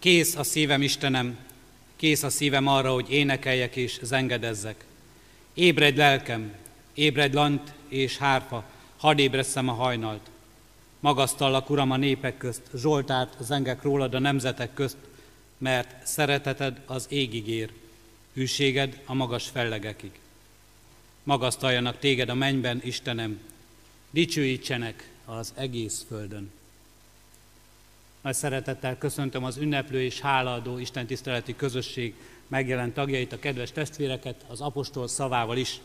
Kész a szívem, Istenem, kész a szívem arra, hogy énekeljek és zengedezzek. Ébredj lelkem, ébredj lant és hárfa, hadd ébresszem a hajnalt. Magasztallak, Uram, a népek közt, Zsoltárt zengek rólad a nemzetek közt, mert szereteted az égig ér, hűséged a magas fellegekig. Magasztaljanak téged a mennyben, Istenem, dicsőítsenek az egész földön. Nagy szeretettel köszöntöm az ünneplő és hálaadó Isten tiszteleti közösség megjelent tagjait, a kedves testvéreket, az apostol szavával is.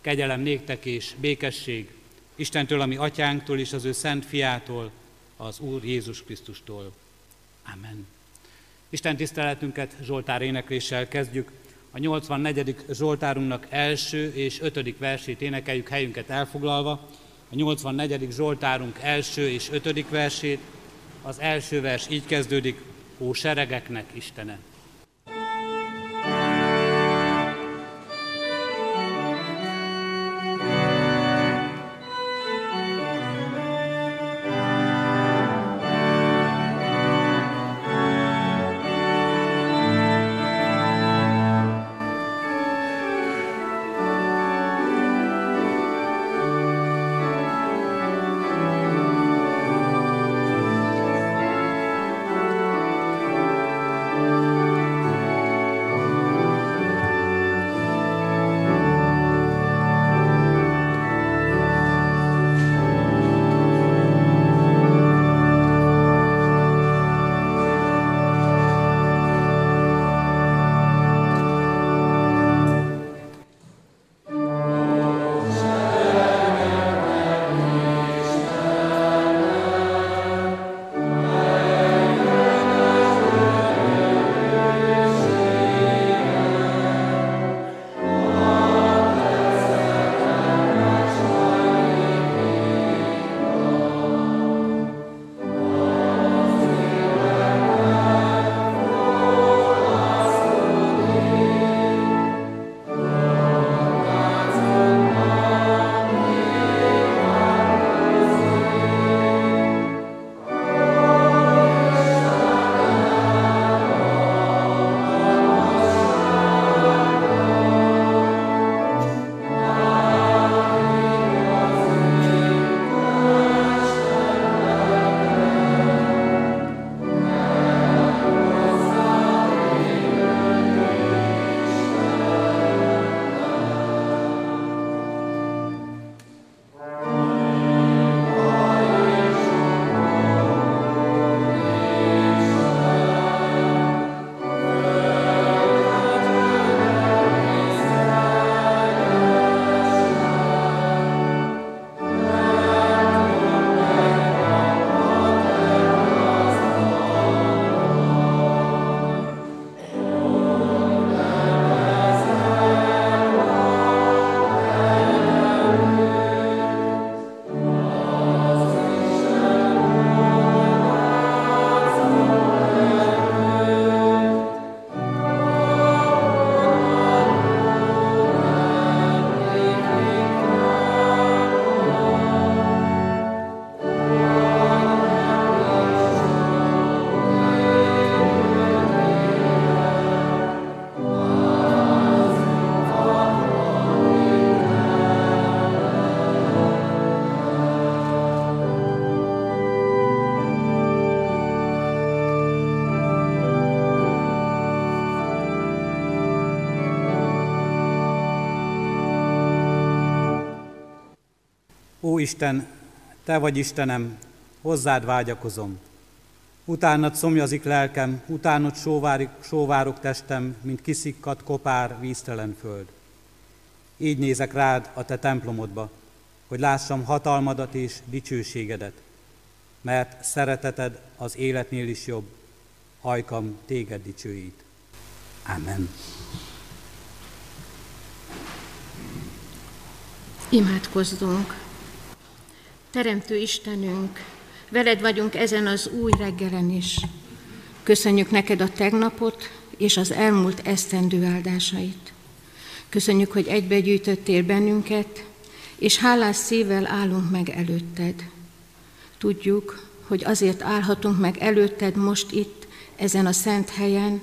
Kegyelem néktek és békesség Istentől, ami atyánktól és az ő szent fiától, az Úr Jézus Krisztustól. Amen. Isten tiszteletünket Zsoltár énekléssel kezdjük. A 84. Zsoltárunknak első és ötödik versét énekeljük helyünket elfoglalva. A 84. Zsoltárunk első és ötödik versét, az első vers így kezdődik, Ó seregeknek Istene! Ó Isten, Te vagy Istenem, hozzád vágyakozom. Utánad szomjazik lelkem, utánad sóvárik, sóvárok testem, mint kiszikkat kopár, víztelen föld. Így nézek rád a Te templomodba, hogy lássam hatalmadat és dicsőségedet, mert szereteted az életnél is jobb, hajkam téged dicsőít. Amen. Imádkozzunk! Teremtő Istenünk, veled vagyunk ezen az új reggelen is. Köszönjük neked a tegnapot és az elmúlt esztendő áldásait. Köszönjük, hogy egybegyűjtöttél bennünket, és hálás szívvel állunk meg előtted. Tudjuk, hogy azért állhatunk meg előtted most itt, ezen a szent helyen,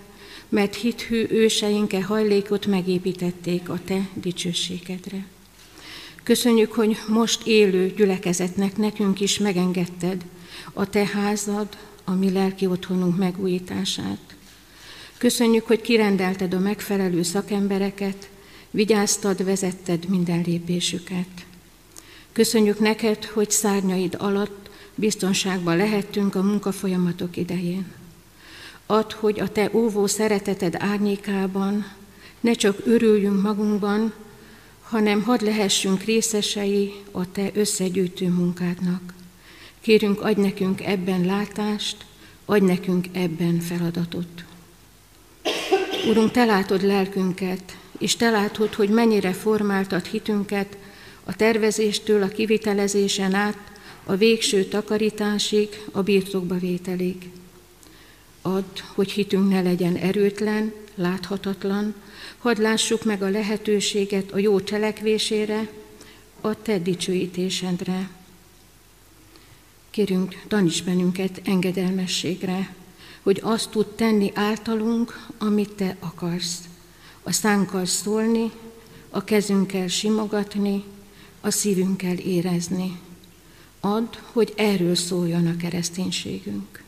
mert hithű őseinke hajlékot megépítették a Te dicsőségedre. Köszönjük, hogy most élő gyülekezetnek nekünk is megengedted a Te házad, a mi lelki otthonunk megújítását. Köszönjük, hogy kirendelted a megfelelő szakembereket, vigyáztad, vezetted minden lépésüket. Köszönjük neked, hogy szárnyaid alatt biztonságban lehettünk a munkafolyamatok idején. Add, hogy a Te óvó szereteted árnyékában ne csak örüljünk magunkban, hanem hadd lehessünk részesei a Te összegyűjtő munkádnak. Kérünk, adj nekünk ebben látást, adj nekünk ebben feladatot. Urunk, Te látod lelkünket, és Te látod, hogy mennyire formáltad hitünket a tervezéstől a kivitelezésen át, a végső takarításig, a birtokba vételig. Add, hogy hitünk ne legyen erőtlen, láthatatlan, hadd lássuk meg a lehetőséget a jó cselekvésére, a Te dicsőítésedre. Kérünk, taníts bennünket engedelmességre, hogy azt tud tenni általunk, amit Te akarsz. A szánkkal szólni, a kezünkkel simogatni, a szívünkkel érezni. Add, hogy erről szóljon a kereszténységünk.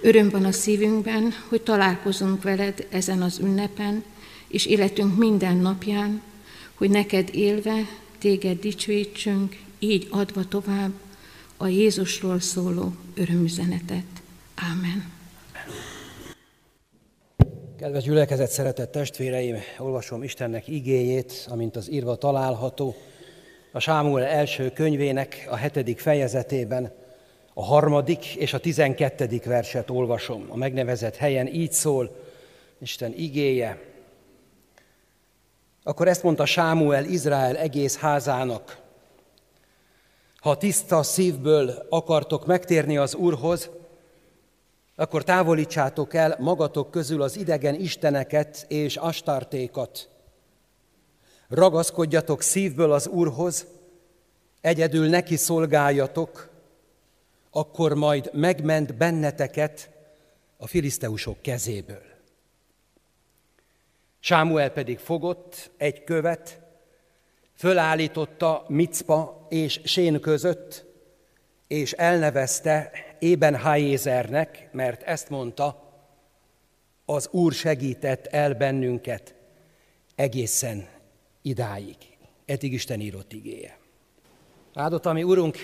Öröm van a szívünkben, hogy találkozunk veled ezen az ünnepen, és életünk minden napján, hogy neked élve, téged dicsőítsünk, így adva tovább a Jézusról szóló örömüzenetet. Ámen. Kedves gyülekezet, szeretett testvéreim, olvasom Istennek igéjét, amint az írva található, a Sámuel első könyvének a hetedik fejezetében, a harmadik és a tizenkettedik verset olvasom. A megnevezett helyen így szól Isten igéje. Akkor ezt mondta Sámuel Izrael egész házának. Ha tiszta szívből akartok megtérni az Úrhoz, akkor távolítsátok el magatok közül az idegen isteneket és astartékat. Ragaszkodjatok szívből az Úrhoz, egyedül neki szolgáljatok, akkor majd megment benneteket a filiszteusok kezéből. Sámuel pedig fogott egy követ, fölállította Micpa és Sén között, és elnevezte Ében Hájézernek, mert ezt mondta, az Úr segített el bennünket egészen idáig. Eddig Isten írott igéje. Áldott, ami Urunk,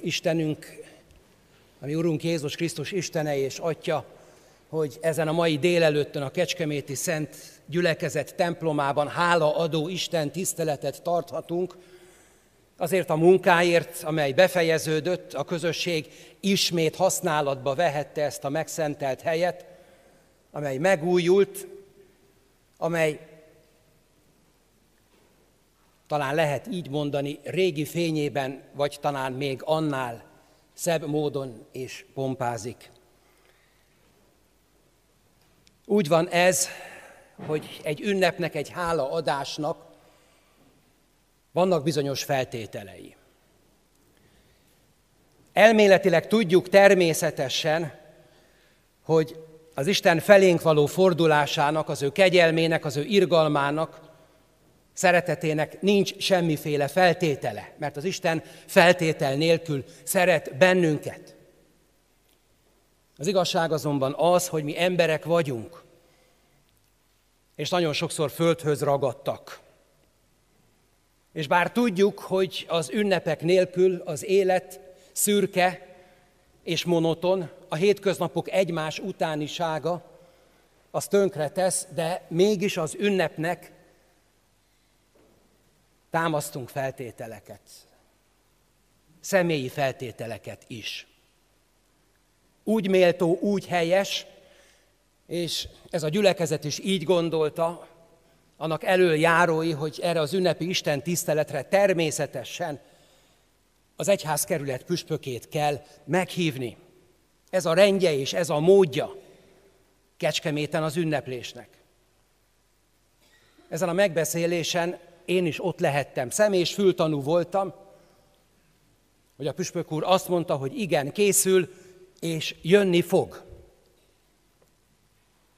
Istenünk, ami Urunk Jézus Krisztus Istene és Atya, hogy ezen a mai délelőttön a Kecskeméti Szent Gyülekezet templomában hálaadó Isten tiszteletet tarthatunk, azért a munkáért, amely befejeződött, a közösség ismét használatba vehette ezt a megszentelt helyet, amely megújult, amely talán lehet így mondani, régi fényében, vagy talán még annál szebb módon és pompázik. Úgy van ez, hogy egy ünnepnek, egy hálaadásnak vannak bizonyos feltételei. Elméletileg tudjuk természetesen, hogy az Isten felénk való fordulásának, az ő kegyelmének, az ő irgalmának, szeretetének nincs semmiféle feltétele, mert az Isten feltétel nélkül szeret bennünket. Az igazság azonban az, hogy mi emberek vagyunk, és nagyon sokszor földhöz ragadtak. És bár tudjuk, hogy az ünnepek nélkül az élet szürke és monoton, a hétköznapok egymás utánisága, az tönkre tesz, de mégis az ünnepnek támasztunk feltételeket, személyi feltételeket is. Úgy méltó, úgy helyes, és ez a gyülekezet is így gondolta, annak előjárói, hogy erre az ünnepi Isten tiszteletre természetesen az egyházkerület püspökét kell meghívni. Ez a rendje és ez a módja Kecskeméten az ünneplésnek. Ezen a megbeszélésen én is ott lehettem, szem és fültanú voltam, hogy a püspök úr azt mondta, hogy igen, készül, és jönni fog.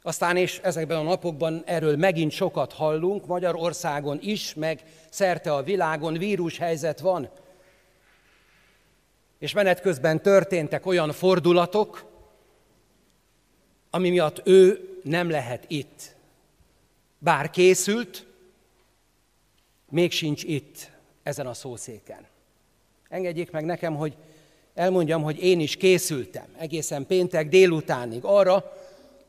Aztán és ezekben a napokban erről megint sokat hallunk, Magyarországon is, meg szerte a világon vírushelyzet van. És menet közben történtek olyan fordulatok, ami miatt ő nem lehet itt. Bár készült, még sincs itt ezen a szószéken. Engedjék meg nekem, hogy elmondjam, hogy én is készültem egészen péntek délutánig arra,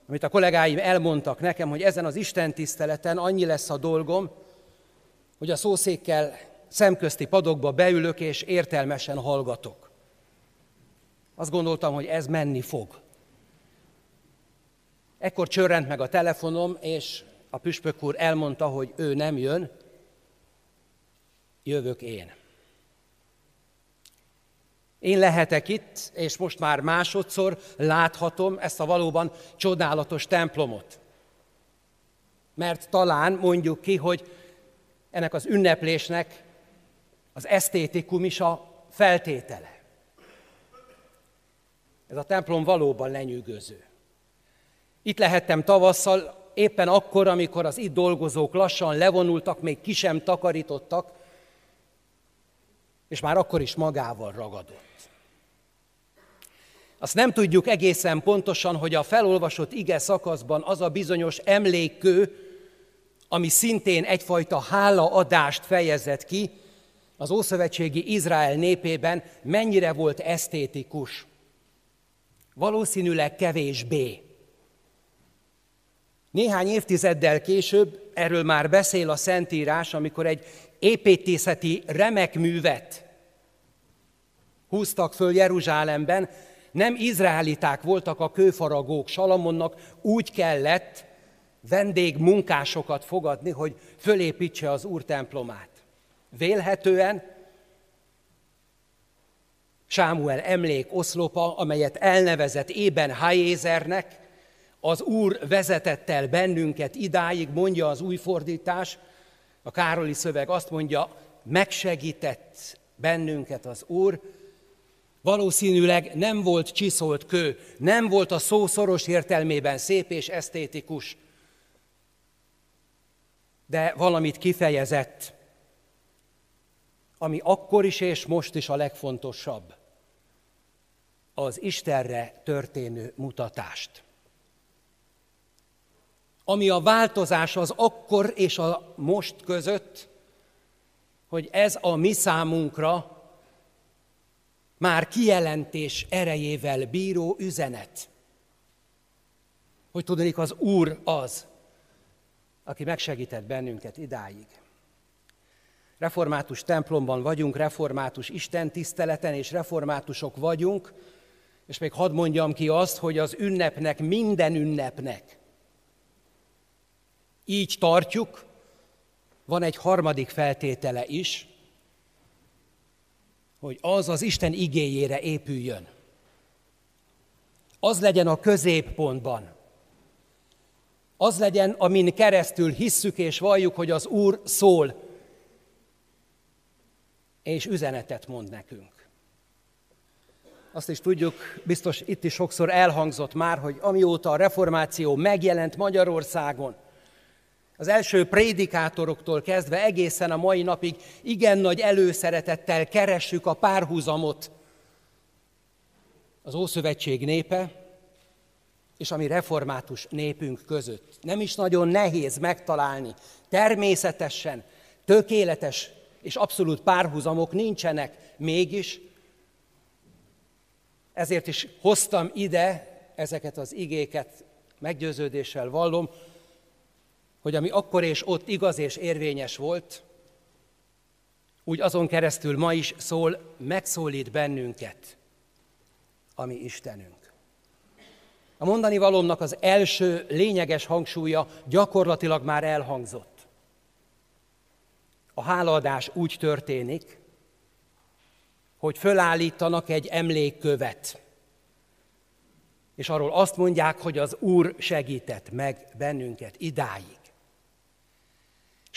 amit a kollégáim elmondtak nekem, hogy ezen az Isten tiszteleten annyi lesz a dolgom, hogy a szószékkel szemközti padokba beülök és értelmesen hallgatok. Azt gondoltam, hogy ez menni fog. Ekkor csörrent meg a telefonom, és a püspök úr elmondta, hogy ő nem jön, jövök én. Én lehetek itt, és most már másodszor láthatom ezt a valóban csodálatos templomot. Mert talán mondjuk ki, hogy ennek az ünneplésnek az esztétikum is a feltétele. Ez a templom valóban lenyűgöző. Itt lehettem tavasszal, éppen akkor, amikor az itt dolgozók lassan levonultak, még ki sem takarítottak, és már akkor is magával ragadott. Azt nem tudjuk egészen pontosan, hogy a felolvasott ige szakaszban az a bizonyos emlékkő, ami szintén egyfajta hálaadást fejezett ki, az Ószövetségi Izrael népében mennyire volt esztétikus. Valószínűleg kevésbé. Néhány évtizeddel később erről már beszél a Szentírás, amikor egy építészeti remek művet húztak föl Jeruzsálemben, nem izraeliták voltak a kőfaragók. Salamonnak úgy kellett vendég munkásokat fogadni, hogy fölépítse az úr templomát. Vélhetően Sámuel emlék oszlopa, amelyet elnevezett Ében Hayézernek, az Úr vezetett el bennünket idáig, mondja az új fordítás, a Károli szöveg azt mondja, megsegített bennünket az Úr, Valószínűleg nem volt csiszolt kő, nem volt a szó szoros értelmében szép és esztétikus, de valamit kifejezett, ami akkor is és most is a legfontosabb, az Istenre történő mutatást. Ami a változás az akkor és a most között, hogy ez a mi számunkra már kijelentés erejével bíró üzenet. Hogy tudnék, az Úr az, aki megsegített bennünket idáig. Református templomban vagyunk, református Isten tiszteleten, és reformátusok vagyunk, és még hadd mondjam ki azt, hogy az ünnepnek, minden ünnepnek így tartjuk, van egy harmadik feltétele is, hogy az az Isten igéjére épüljön. Az legyen a középpontban. Az legyen, amin keresztül hisszük és valljuk, hogy az Úr szól, és üzenetet mond nekünk. Azt is tudjuk, biztos itt is sokszor elhangzott már, hogy amióta a reformáció megjelent Magyarországon, az első prédikátoroktól kezdve egészen a mai napig igen nagy előszeretettel keressük a párhuzamot az Ószövetség népe és a mi református népünk között. Nem is nagyon nehéz megtalálni. Természetesen, tökéletes és abszolút párhuzamok nincsenek, mégis ezért is hoztam ide ezeket az igéket, meggyőződéssel vallom, hogy ami akkor és ott igaz és érvényes volt, úgy azon keresztül ma is szól, megszólít bennünket, ami Istenünk. A mondani valómnak az első lényeges hangsúlya gyakorlatilag már elhangzott. A hálaadás úgy történik, hogy fölállítanak egy emlékkövet, és arról azt mondják, hogy az Úr segített meg bennünket idáig.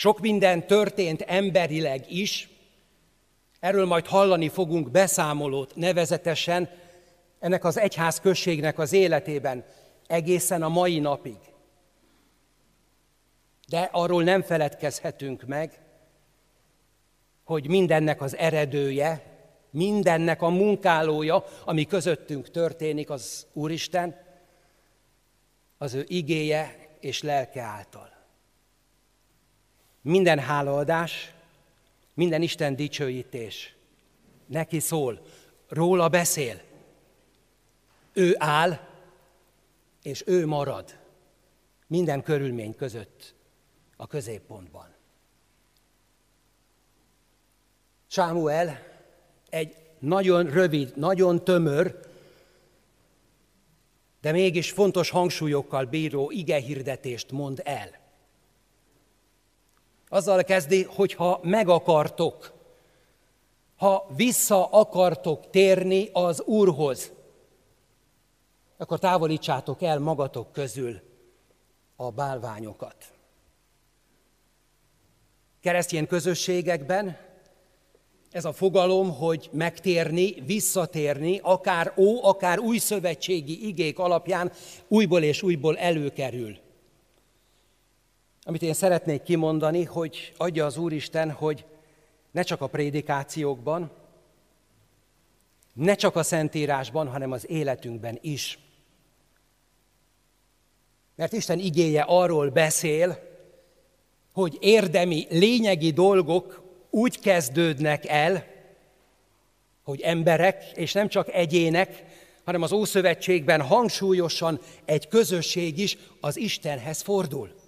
Sok minden történt emberileg is, erről majd hallani fogunk beszámolót nevezetesen ennek az egyház községnek az életében egészen a mai napig. De arról nem feledkezhetünk meg, hogy mindennek az eredője, mindennek a munkálója, ami közöttünk történik, az Úristen, az ő igéje és lelke által. Minden hálaadás, minden Isten dicsőítés neki szól, róla beszél. Ő áll, és ő marad minden körülmény között a középpontban. Sámuel egy nagyon rövid, nagyon tömör, de mégis fontos hangsúlyokkal bíró ige hirdetést mond el. Azzal kezdi, hogy ha meg akartok, ha vissza akartok térni az Úrhoz, akkor távolítsátok el magatok közül a bálványokat. Keresztény közösségekben ez a fogalom, hogy megtérni, visszatérni, akár ó, akár új szövetségi igék alapján újból és újból előkerül. Amit én szeretnék kimondani, hogy adja az Úristen, hogy ne csak a prédikációkban, ne csak a Szentírásban, hanem az életünkben is. Mert Isten igéje arról beszél, hogy érdemi, lényegi dolgok úgy kezdődnek el, hogy emberek, és nem csak egyének, hanem az Ószövetségben hangsúlyosan egy közösség is az Istenhez fordul.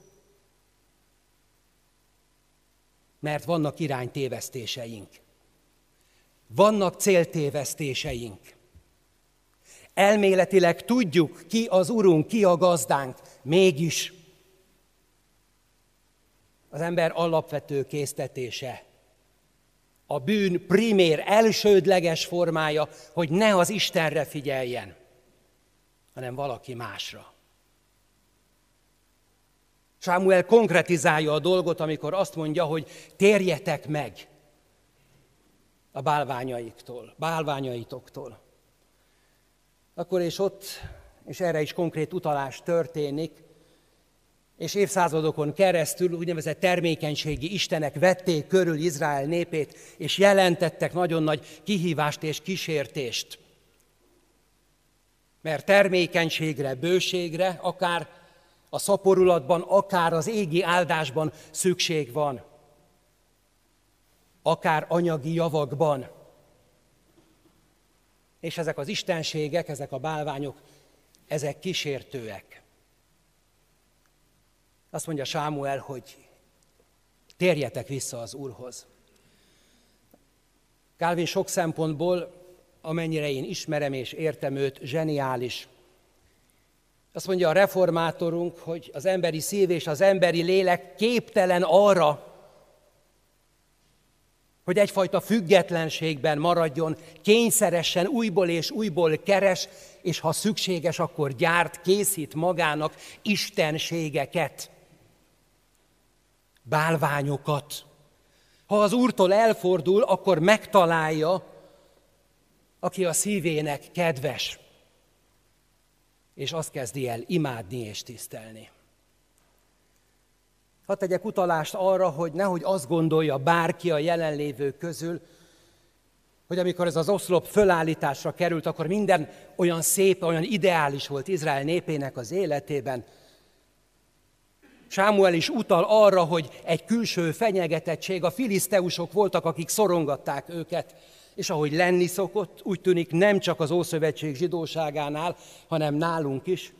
Mert vannak iránytévesztéseink. Vannak céltévesztéseink. Elméletileg tudjuk, ki az Urunk, ki a gazdánk, mégis az ember alapvető késztetése a bűn primér, elsődleges formája, hogy ne az Istenre figyeljen, hanem valaki másra. Sámuel konkretizálja a dolgot, amikor azt mondja, hogy térjetek meg a bálványaiktól, bálványaitoktól. Akkor és ott, és erre is konkrét utalás történik, és évszázadokon keresztül úgynevezett termékenységi istenek vették körül Izrael népét, és jelentettek nagyon nagy kihívást és kísértést. Mert termékenységre, bőségre, akár a szaporulatban, akár az égi áldásban szükség van. Akár anyagi javakban. És ezek az istenségek, ezek a bálványok, ezek kísértőek. Azt mondja Sámuel, hogy térjetek vissza az Úrhoz. Calvin sok szempontból, amennyire én ismerem és értem őt, zseniális. Azt mondja a reformátorunk, hogy az emberi szív és az emberi lélek képtelen arra, hogy egyfajta függetlenségben maradjon, kényszeresen újból és újból keres, és ha szükséges, akkor gyárt, készít magának istenségeket bálványokat. Ha az Úrtól elfordul, akkor megtalálja, aki a szívének kedves, és azt kezdi el imádni és tisztelni. Hadd tegyek utalást arra, hogy nehogy azt gondolja bárki a jelenlévők közül, hogy amikor ez az oszlop fölállításra került, akkor minden olyan szép, olyan ideális volt Izrael népének az életében, Sámuel is utal arra, hogy egy külső fenyegetettség, a filiszteusok voltak, akik szorongatták őket, és ahogy lenni szokott, úgy tűnik nem csak az Ószövetség zsidóságánál, hanem nálunk is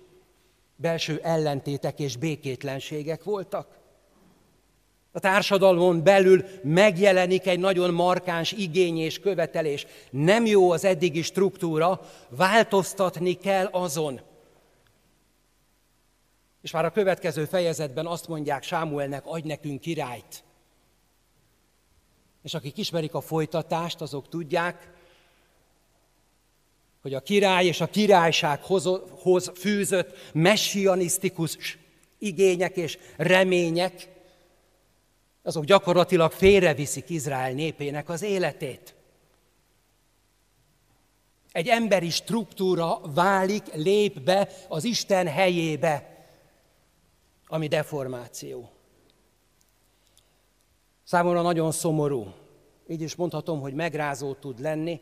belső ellentétek és békétlenségek voltak. A társadalmon belül megjelenik egy nagyon markáns igény és követelés. Nem jó az eddigi struktúra, változtatni kell azon. És már a következő fejezetben azt mondják Sámuelnek, adj nekünk királyt. És akik ismerik a folytatást, azok tudják, hogy a király és a királysághoz fűzött messianisztikus igények és remények, azok gyakorlatilag félreviszik Izrael népének az életét. Egy emberi struktúra válik, lép be az Isten helyébe ami deformáció. Számomra nagyon szomorú, így is mondhatom, hogy megrázó tud lenni,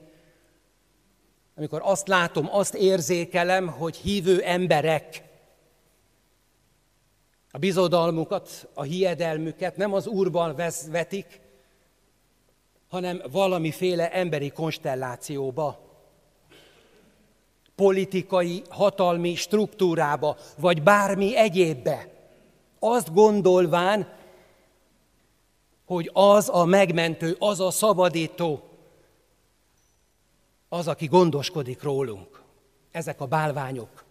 amikor azt látom, azt érzékelem, hogy hívő emberek a bizodalmukat, a hiedelmüket nem az Úrban vetik, hanem valamiféle emberi konstellációba, politikai, hatalmi struktúrába, vagy bármi egyébbe. Azt gondolván, hogy az a megmentő, az a szabadító, az, aki gondoskodik rólunk. Ezek a bálványok.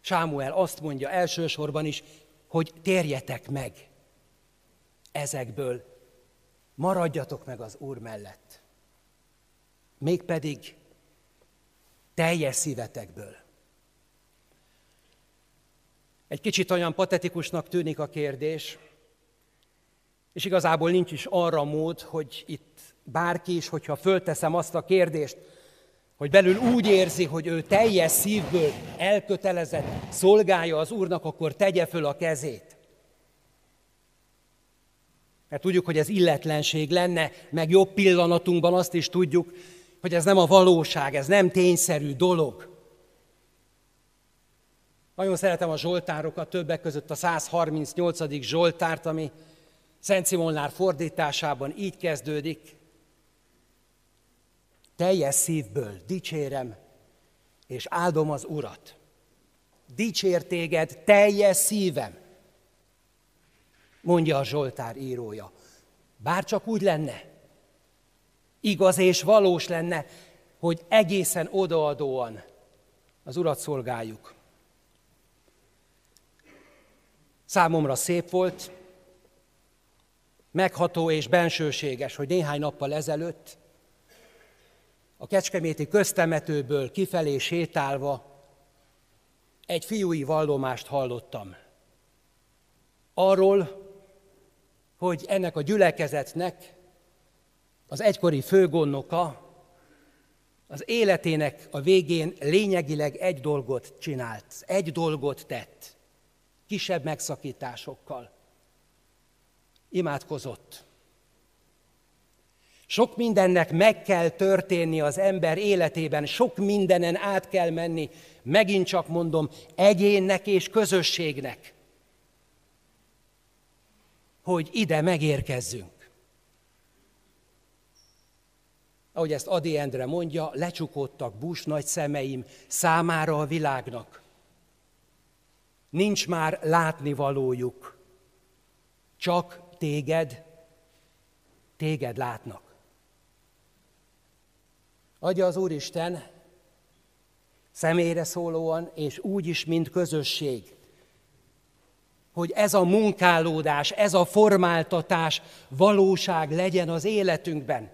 Sámuel azt mondja elsősorban is, hogy térjetek meg ezekből, maradjatok meg az Úr mellett. Mégpedig teljes szívetekből. Egy kicsit olyan patetikusnak tűnik a kérdés, és igazából nincs is arra mód, hogy itt bárki is, hogyha fölteszem azt a kérdést, hogy belül úgy érzi, hogy ő teljes szívből elkötelezett, szolgálja az Úrnak, akkor tegye föl a kezét. Mert tudjuk, hogy ez illetlenség lenne, meg jobb pillanatunkban azt is tudjuk, hogy ez nem a valóság, ez nem tényszerű dolog. Nagyon szeretem a Zsoltárokat, többek között a 138. Zsoltárt, ami Szent Simolnár fordításában így kezdődik. Teljes szívből dicsérem és áldom az Urat. Dicsér téged teljes szívem, mondja a Zsoltár írója. Bár csak úgy lenne, igaz és valós lenne, hogy egészen odaadóan az Urat szolgáljuk. Számomra szép volt, megható és bensőséges, hogy néhány nappal ezelőtt a Kecskeméti köztemetőből kifelé sétálva egy fiúi vallomást hallottam. Arról, hogy ennek a gyülekezetnek az egykori főgonnoka az életének a végén lényegileg egy dolgot csinált, egy dolgot tett, kisebb megszakításokkal. Imádkozott. Sok mindennek meg kell történni az ember életében, sok mindenen át kell menni, megint csak mondom, egyénnek és közösségnek, hogy ide megérkezzünk. Ahogy ezt Adi Endre mondja, lecsukódtak bús nagy szemeim számára a világnak. Nincs már látnivalójuk, csak téged, téged látnak. Adja az Úristen személyre szólóan, és úgy is, mint közösség, hogy ez a munkálódás, ez a formáltatás valóság legyen az életünkben.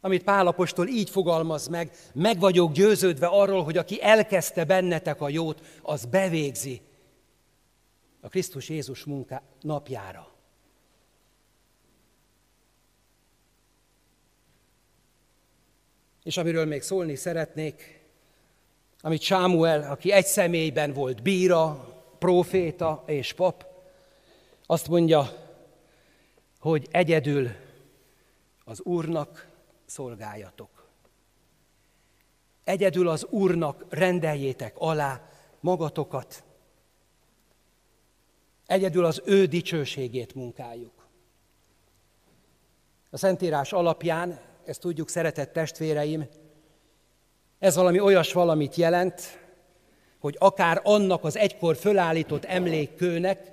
Amit Pálapostól így fogalmaz meg, meg vagyok győződve arról, hogy aki elkezdte bennetek a jót, az bevégzi a Krisztus Jézus munká napjára. És amiről még szólni szeretnék, amit Sámuel, aki egy személyben volt bíra, proféta és pap, azt mondja, hogy egyedül az Úrnak szolgáljatok. Egyedül az Úrnak rendeljétek alá magatokat. Egyedül az ő dicsőségét munkáljuk. A Szentírás alapján ezt tudjuk, szeretett testvéreim, ez valami olyas valamit jelent, hogy akár annak az egykor fölállított emlékkőnek,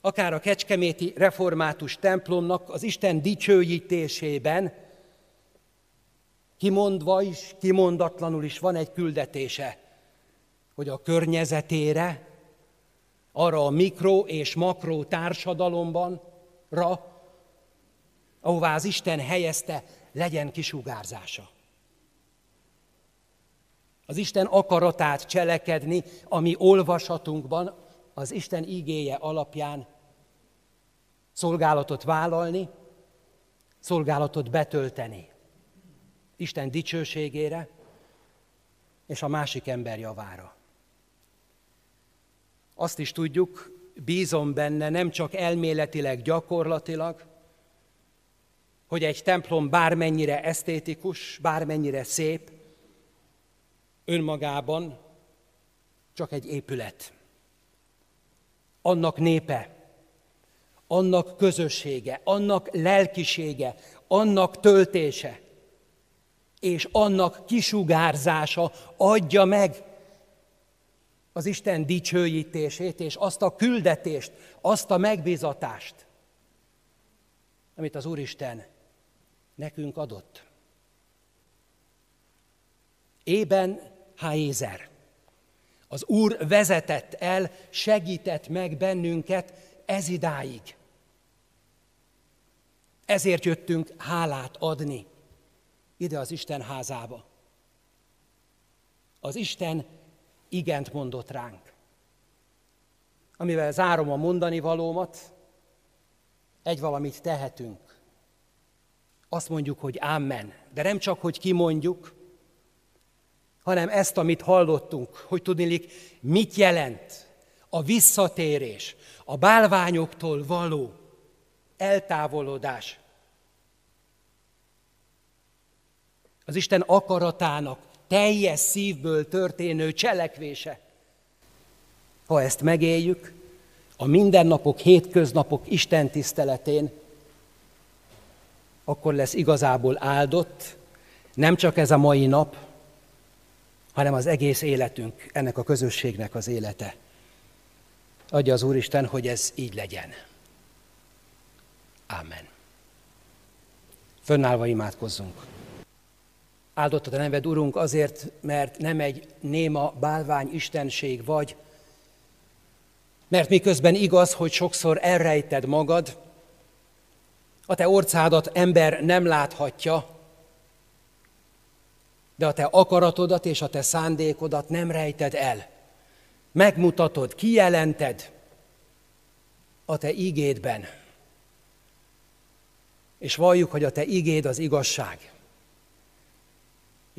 akár a Kecskeméti református templomnak az Isten dicsőítésében, kimondva is, kimondatlanul is van egy küldetése, hogy a környezetére, arra a mikro és makro társadalomban, ra, ahová az Isten helyezte legyen kisugárzása. Az Isten akaratát cselekedni, ami olvasatunkban az Isten ígéje alapján szolgálatot vállalni, szolgálatot betölteni. Isten dicsőségére és a másik ember javára. Azt is tudjuk, bízom benne nem csak elméletileg, gyakorlatilag, hogy egy templom bármennyire esztétikus, bármennyire szép, önmagában csak egy épület. Annak népe, annak közössége, annak lelkisége, annak töltése és annak kisugárzása adja meg az Isten dicsőítését és azt a küldetést, azt a megbízatást, amit az Úristen nekünk adott. Ében Háézer. Az Úr vezetett el, segített meg bennünket ez idáig. Ezért jöttünk hálát adni ide az Isten házába. Az Isten igent mondott ránk. Amivel zárom a mondani valómat, egy valamit tehetünk. Azt mondjuk, hogy Amen. De nem csak, hogy kimondjuk, hanem ezt, amit hallottunk, hogy tudnilik, mit jelent a visszatérés, a bálványoktól való eltávolodás. Az Isten akaratának teljes szívből történő cselekvése. Ha ezt megéljük, a mindennapok, hétköznapok Isten tiszteletén, akkor lesz igazából áldott nem csak ez a mai nap, hanem az egész életünk, ennek a közösségnek az élete. Adja az Úristen, hogy ez így legyen. Amen. Fönnállva imádkozzunk. Áldott a neved, Urunk, azért, mert nem egy néma bálvány istenség vagy, mert miközben igaz, hogy sokszor elrejted magad, a te orcádat ember nem láthatja, de a te akaratodat és a te szándékodat nem rejted el. Megmutatod, kijelented a te igédben. És valljuk, hogy a te igéd az igazság.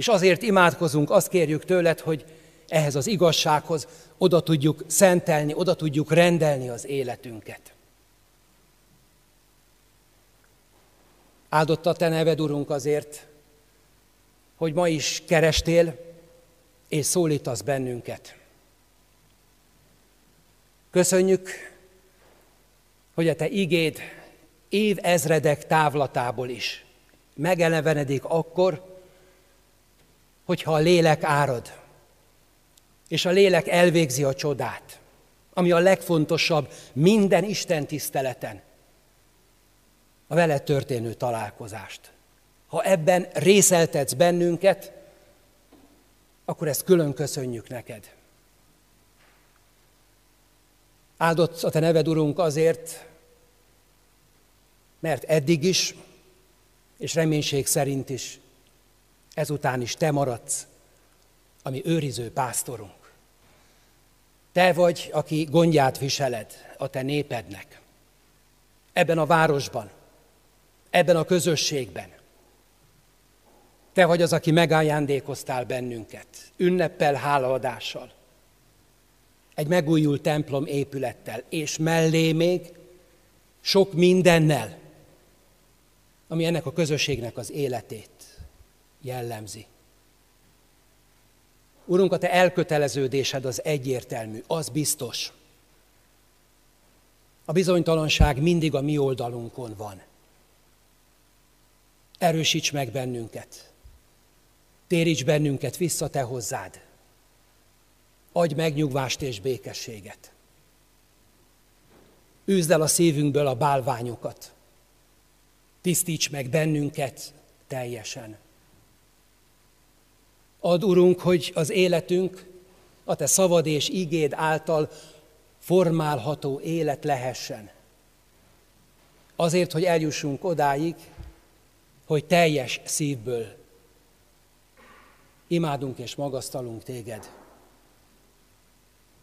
És azért imádkozunk, azt kérjük tőled, hogy ehhez az igazsághoz oda tudjuk szentelni, oda tudjuk rendelni az életünket. Áldott a te neved, Urunk, azért, hogy ma is kerestél és szólítasz bennünket. Köszönjük, hogy a te igéd év ezredek távlatából is megelevenedik akkor, hogyha a lélek árad, és a lélek elvégzi a csodát, ami a legfontosabb minden Isten tiszteleten, a vele történő találkozást. Ha ebben részeltetsz bennünket, akkor ezt külön köszönjük neked. Áldott a te neved, Urunk, azért, mert eddig is, és reménység szerint is, ezután is te maradsz, ami őriző pásztorunk. Te vagy, aki gondját viseled a te népednek. Ebben a városban, ebben a közösségben. Te vagy az, aki megajándékoztál bennünket, ünneppel, hálaadással, egy megújult templom épülettel, és mellé még sok mindennel, ami ennek a közösségnek az életét jellemzi. Urunk, a Te elköteleződésed az egyértelmű, az biztos. A bizonytalanság mindig a mi oldalunkon van. Erősíts meg bennünket. Téríts bennünket vissza Te hozzád. Adj megnyugvást és békességet. Üzd el a szívünkből a bálványokat. Tisztíts meg bennünket teljesen. Ad, Urunk, hogy az életünk a Te szavad és igéd által formálható élet lehessen. Azért, hogy eljussunk odáig, hogy teljes szívből imádunk és magasztalunk téged.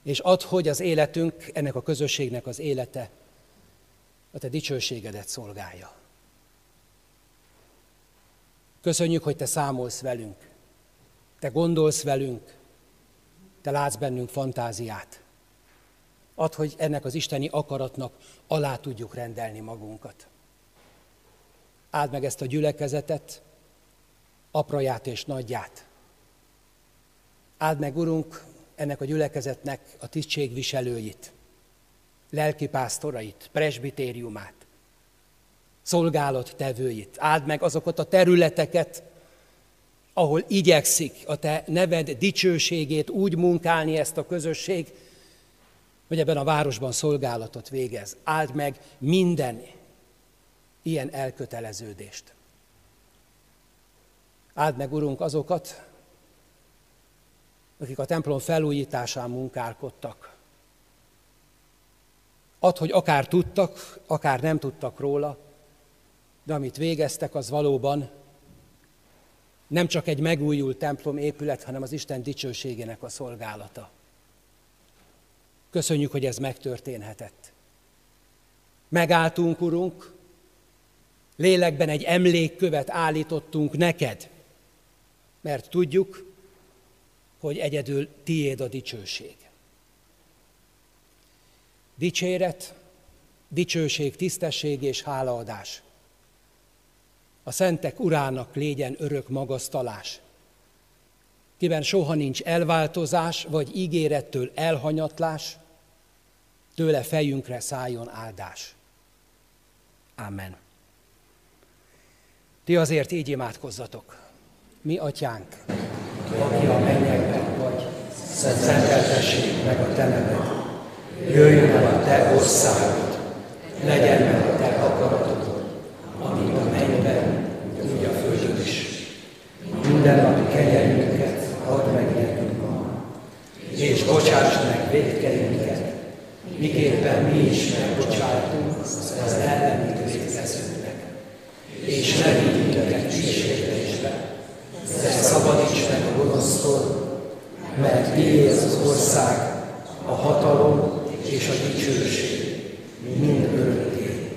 És add, hogy az életünk, ennek a közösségnek az élete a te dicsőségedet szolgálja. Köszönjük, hogy te számolsz velünk. Te gondolsz velünk, te látsz bennünk fantáziát. Ad, hogy ennek az isteni akaratnak alá tudjuk rendelni magunkat. Áld meg ezt a gyülekezetet, apraját és nagyját. Áld meg, Urunk, ennek a gyülekezetnek a tisztségviselőit, lelkipásztorait, presbitériumát, szolgálattevőit. Áld meg azokat a területeket, ahol igyekszik a te neved dicsőségét úgy munkálni ezt a közösség, hogy ebben a városban szolgálatot végez. Áld meg minden ilyen elköteleződést. Áld meg, Urunk, azokat, akik a templom felújításán munkálkodtak. Add, hogy akár tudtak, akár nem tudtak róla, de amit végeztek, az valóban nem csak egy megújult templom épület, hanem az Isten dicsőségének a szolgálata. Köszönjük, hogy ez megtörténhetett. Megálltunk, Urunk, lélekben egy emlékkövet állítottunk neked, mert tudjuk, hogy egyedül tiéd a dicsőség. Dicséret, dicsőség, tisztesség és hálaadás. A szentek urának légyen örök magasztalás, kiben soha nincs elváltozás, vagy ígérettől elhanyatlás, tőle fejünkre szálljon áldás. Amen. Ti azért így imádkozzatok. Mi, atyánk, aki a mennyekben vagy, szenteltessék meg a te neved. Jöjjön el a te országod, legyen meg a te akaratod, amint a mennyben, úgy a földön is. Minden napi kenyerünket add meg nekünk ma, és bocsáss meg védkeinket, miképpen mi is megbocsátunk az ellenünk védkezőknek. És ne vigy minket kísértésbe, de szabadíts meg a gonosztól, mert tiéd az ország, a hatalom és a dicsőség mind örökké.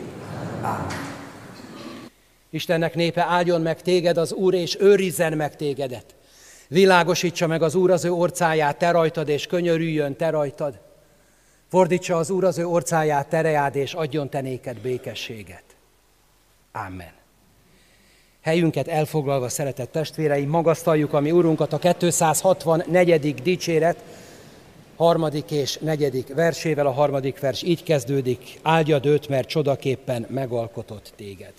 Amen. Istennek népe áldjon meg téged az Úr, és őrizzen meg tégedet. Világosítsa meg az Úr az ő orcáját, te rajtad, és könyörüljön te rajtad. Fordítsa az Úr az ő orcáját, tereád, és adjon te néked békességet. Amen. Helyünket elfoglalva, szeretett testvéreim, magasztaljuk a mi Urunkat a 264. dicséret, harmadik és negyedik versével. A harmadik vers így kezdődik, áldjad őt, mert csodaképpen megalkotott téged.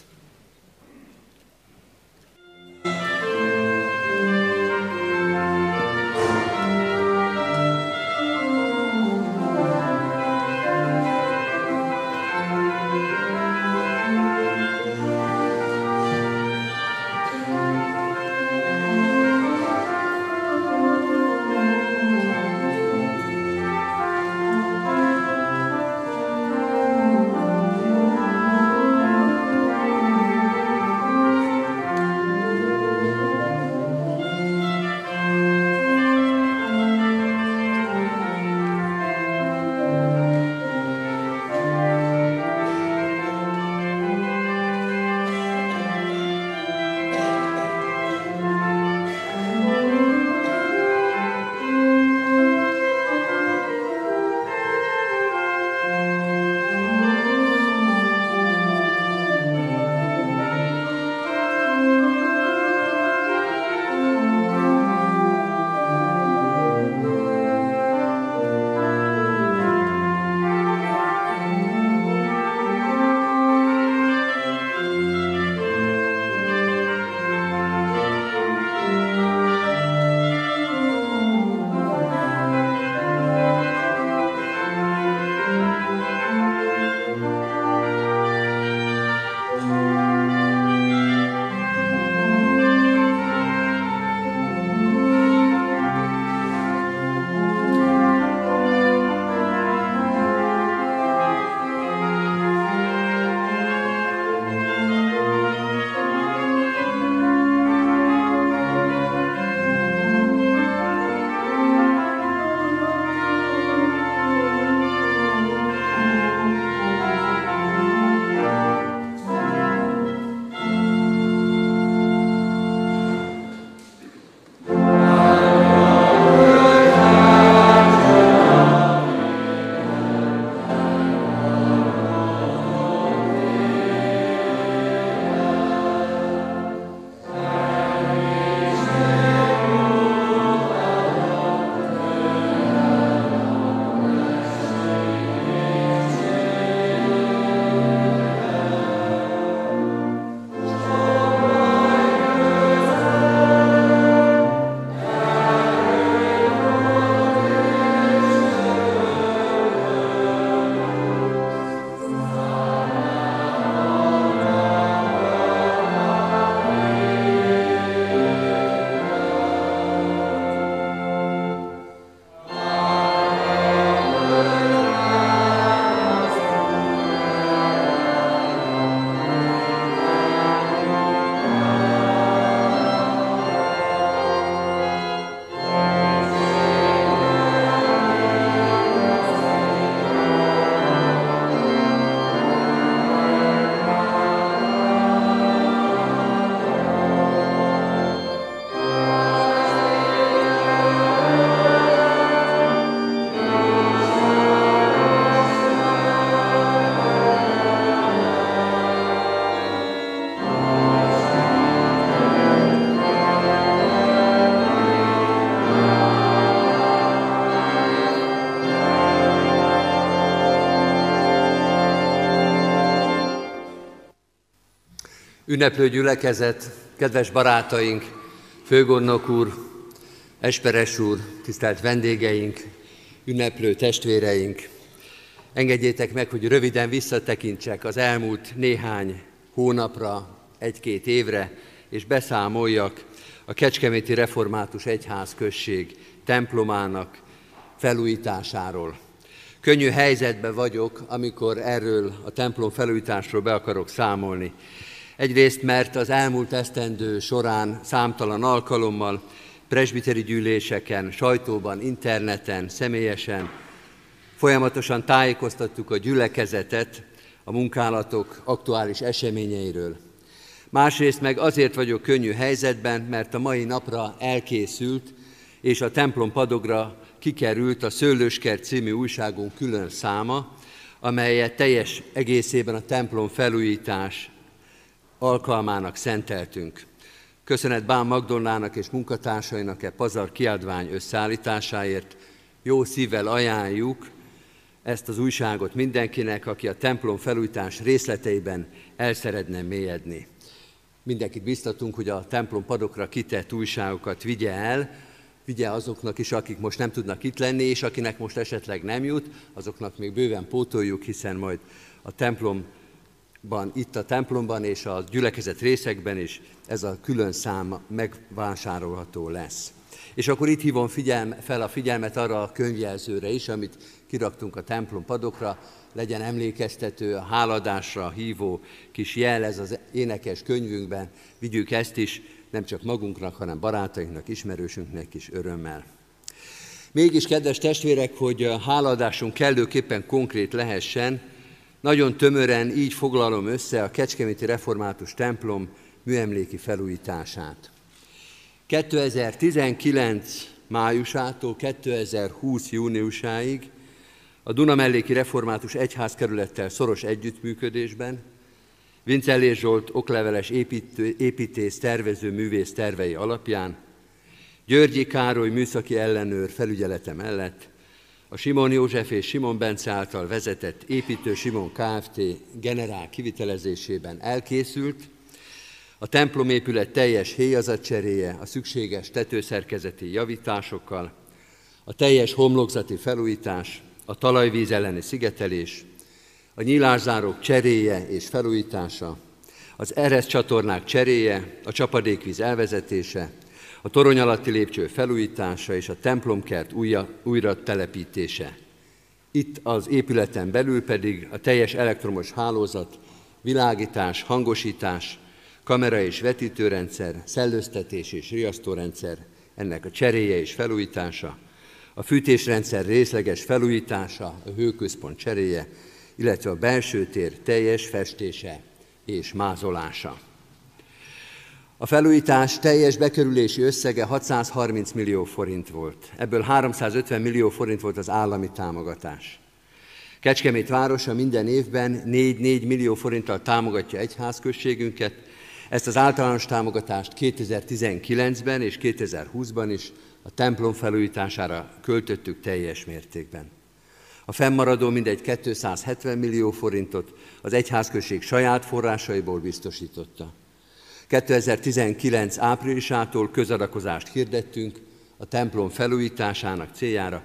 Ünneplő gyülekezet, kedves barátaink, főgondnok úr, Esperes úr, tisztelt vendégeink, ünneplő testvéreink, engedjétek meg, hogy röviden visszatekintsek az elmúlt néhány hónapra, egy-két évre, és beszámoljak a Kecskeméti Református Egyház község templomának felújításáról. Könnyű helyzetben vagyok, amikor erről a templom felújításról be akarok számolni. Egyrészt, mert az elmúlt esztendő során számtalan alkalommal presbiteri gyűléseken, sajtóban, interneten, személyesen folyamatosan tájékoztattuk a gyülekezetet a munkálatok aktuális eseményeiről. Másrészt meg azért vagyok könnyű helyzetben, mert a mai napra elkészült, és a templom padogra kikerült a Szőlőskert című újságunk külön száma, amelyet teljes egészében a templom felújítás alkalmának szenteltünk. Köszönet Bán Magdolnának és munkatársainak e pazar kiadvány összeállításáért. Jó szívvel ajánljuk ezt az újságot mindenkinek, aki a templom felújítás részleteiben el szeretne mélyedni. Mindenkit biztatunk, hogy a templom padokra kitett újságokat vigye el, vigye azoknak is, akik most nem tudnak itt lenni, és akinek most esetleg nem jut, azoknak még bőven pótoljuk, hiszen majd a templomban, itt a templomban és a gyülekezet részekben is ez a külön szám megvásárolható lesz. És akkor itt hívom figyelme, fel a figyelmet arra a könyvjelzőre is, amit kiraktunk a templom padokra, legyen emlékeztető, a háladásra hívó kis jel, ez az énekes könyvünkben, vigyük ezt is, nem csak magunknak, hanem barátainknak, ismerősünknek is örömmel. Mégis, kedves testvérek, hogy háladásunk kellőképpen konkrét lehessen, nagyon tömören így foglalom össze a Kecskeméti Református templom műemléki felújítását. 2019 májusától 2020 júniusáig a Dunamelléki Református Egyházkerülettel szoros együttműködésben Vincellés Zsolt okleveles építő, építész, tervező művész tervei alapján Györgyi Károly műszaki ellenőr felügyelete mellett a Simon József és Simon Bence által vezetett építő Simon Kft. generál kivitelezésében elkészült, a templomépület teljes héjazatcseréje a szükséges tetőszerkezeti javításokkal, a teljes homlokzati felújítás, a talajvíz elleni szigetelés, a nyílászárók cseréje és felújítása, az eresz csatornák cseréje, a csapadékvíz elvezetése, a torony alatti lépcső felújítása és a templomkert újra, újra telepítése. Itt az épületen belül pedig a teljes elektromos hálózat, világítás, hangosítás, kamera és vetítőrendszer, szellőztetés és riasztórendszer, ennek a cseréje és felújítása, a fűtésrendszer részleges felújítása, a hőközpont cseréje, illetve a belső tér teljes festése és mázolása. A felújítás teljes bekerülési összege 630 millió forint volt. Ebből 350 millió forint volt az állami támogatás. Kecskemét városa minden évben 4-4 millió forinttal támogatja egyházközségünket, ezt az általános támogatást 2019-ben és 2020-ban is a templom felújítására költöttük teljes mértékben. A fennmaradó mindegy 270 millió forintot az egyházközség saját forrásaiból biztosította. 2019 áprilisától közadakozást hirdettünk a templom felújításának céljára.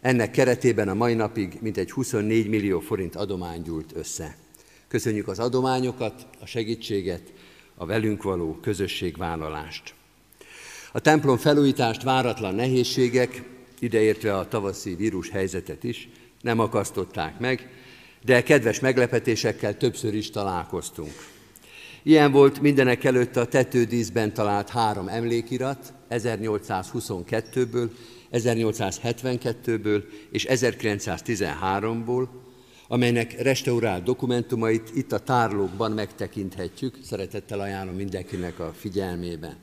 Ennek keretében a mai napig mintegy 24 millió forint adomány gyűlt össze. Köszönjük az adományokat, a segítséget, a velünk való közösségvállalást. A templom felújítást váratlan nehézségek, ideértve a tavaszi vírus helyzetet is, nem akasztották meg, de kedves meglepetésekkel többször is találkoztunk. Ilyen volt mindenek előtt a tetődíszben talált három emlékirat 1822-ből, 1872-ből és 1913-ból, amelynek restaurált dokumentumait itt a tárlókban megtekinthetjük. Szeretettel ajánlom mindenkinek a figyelmébe.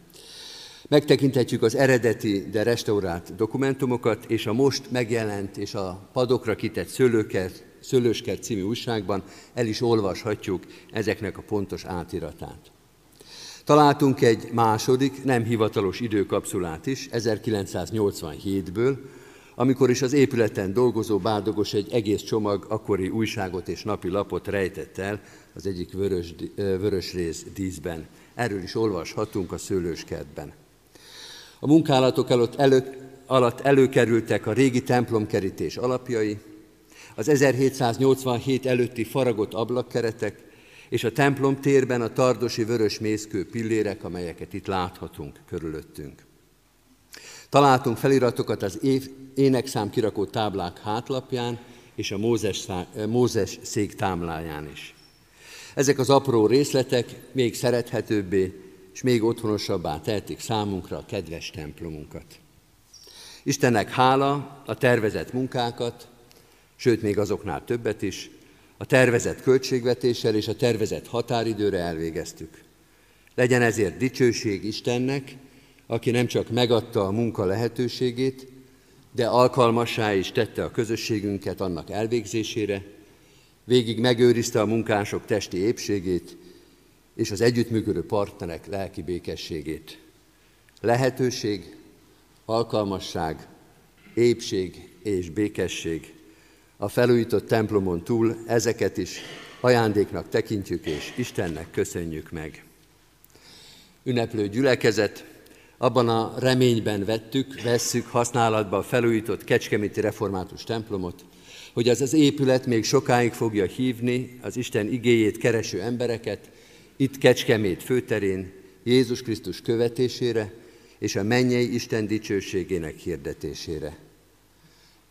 Megtekinthetjük az eredeti, de restaurált dokumentumokat, és a most megjelent és a padokra kitett szőlőkert, Szőlőskert című újságban el is olvashatjuk ezeknek a pontos átiratát. Találtunk egy második, nem hivatalos időkapszulát is, 1987-ből, amikor is az épületen dolgozó bárdogos egy egész csomag akkori újságot és napi lapot rejtett el az egyik vörös, vörös rész díszben. Erről is olvashatunk a szőlőskertben. A munkálatok előtt, elő, alatt előkerültek a régi templomkerítés alapjai, az 1787 előtti faragott ablakkeretek, és a templom térben a tardosi vörös mészkő pillérek, amelyeket itt láthatunk körülöttünk. Találtunk feliratokat az év, énekszám kirakó táblák hátlapján és a Mózes, Mózes szék támláján is. Ezek az apró részletek még szerethetőbbé és még otthonosabbá tehetik számunkra a kedves templomunkat. Istennek hála a tervezett munkákat, sőt még azoknál többet is, a tervezett költségvetéssel és a tervezett határidőre elvégeztük. Legyen ezért dicsőség Istennek, aki nem csak megadta a munka lehetőségét, de alkalmassá is tette a közösségünket annak elvégzésére, végig megőrizte a munkások testi épségét és az együttműködő partnerek lelki békességét. Lehetőség, alkalmasság, épség és békesség. A felújított templomon túl ezeket is ajándéknak tekintjük és Istennek köszönjük meg. Ünneplő gyülekezet, abban a reményben vettük, vesszük használatba a felújított Kecskeméti Református templomot, hogy az az épület még sokáig fogja hívni az Isten igéjét kereső embereket, itt Kecskemét főterén, Jézus Krisztus követésére és a mennyei Isten dicsőségének hirdetésére.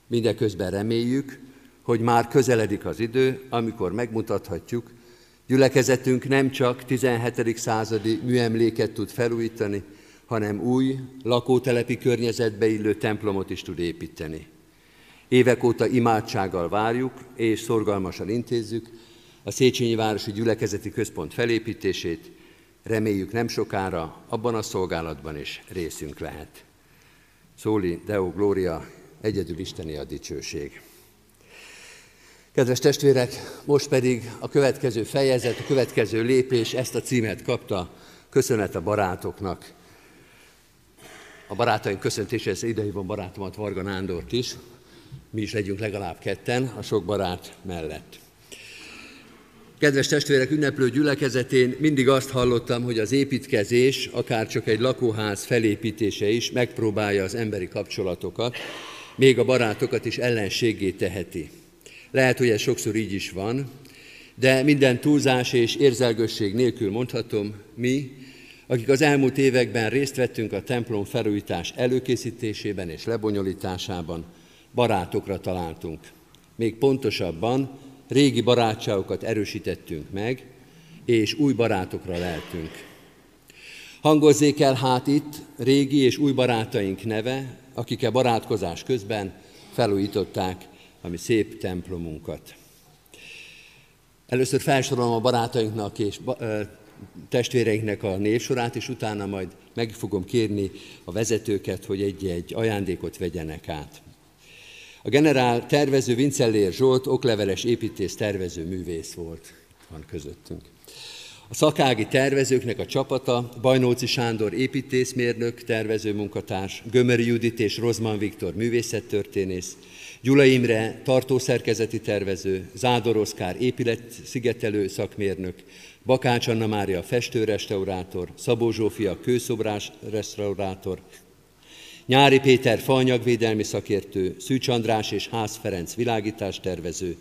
Mindeközben reméljük, hogy már közeledik az idő, amikor megmutathatjuk, gyülekezetünk nem csak 17. századi műemléket tud felújítani, hanem új, lakótelepi környezetbe illő templomot is tud építeni. Évek óta imádsággal várjuk és szorgalmasan intézzük a Széchenyi Városi Gyülekezeti Központ felépítését, reméljük nem sokára abban a szolgálatban is részünk lehet. Szóli Deo Gloria, egyedül Isteni a dicsőség. Kedves testvérek, most pedig a következő fejezet, a következő lépés ezt a címet kapta. Köszönet a barátoknak. A barátaink köszöntéséhez idehívom barátomat, Varga Nándort is. Mi is legyünk legalább ketten a sok barát mellett. Kedves testvérek, ünneplő gyülekezetén mindig azt hallottam, hogy az építkezés, akár csak egy lakóház felépítése is megpróbálja az emberi kapcsolatokat, még a barátokat is ellenségé teheti. Lehet, hogy ez sokszor így is van, de minden túlzás és érzelgösség nélkül mondhatom, mi, akik az elmúlt években részt vettünk a templom felújítás előkészítésében és lebonyolításában, barátokra találtunk. Még pontosabban, régi barátságokat erősítettünk meg, és új barátokra lehetünk. Hangozzék el hát itt régi és új barátaink neve, akik a barátkozás közben felújították a mi szép templomunkat. Először felsorolom a barátainknak és testvéreinknek a névsorát, és utána majd meg fogom kérni a vezetőket, hogy egy-egy ajándékot vegyenek át. A generál tervező Vincellér Zsolt okleveles építész tervező művész volt, van közöttünk. A szakági tervezőknek a csapata Bajnóci Sándor építészmérnök, tervező munkatárs, Gömöri Judit és Rozman Viktor művészettörténész, Gyula Imre tartószerkezeti tervező, Zádor Oszkár épületszigetelő szakmérnök, Bakács Anna Mária festőrestaurátor, Szabó Zsófia kőszobrás restaurátor, Nyári Péter faanyagvédelmi szakértő, Szűcs András és Ház Ferenc világítás tervező,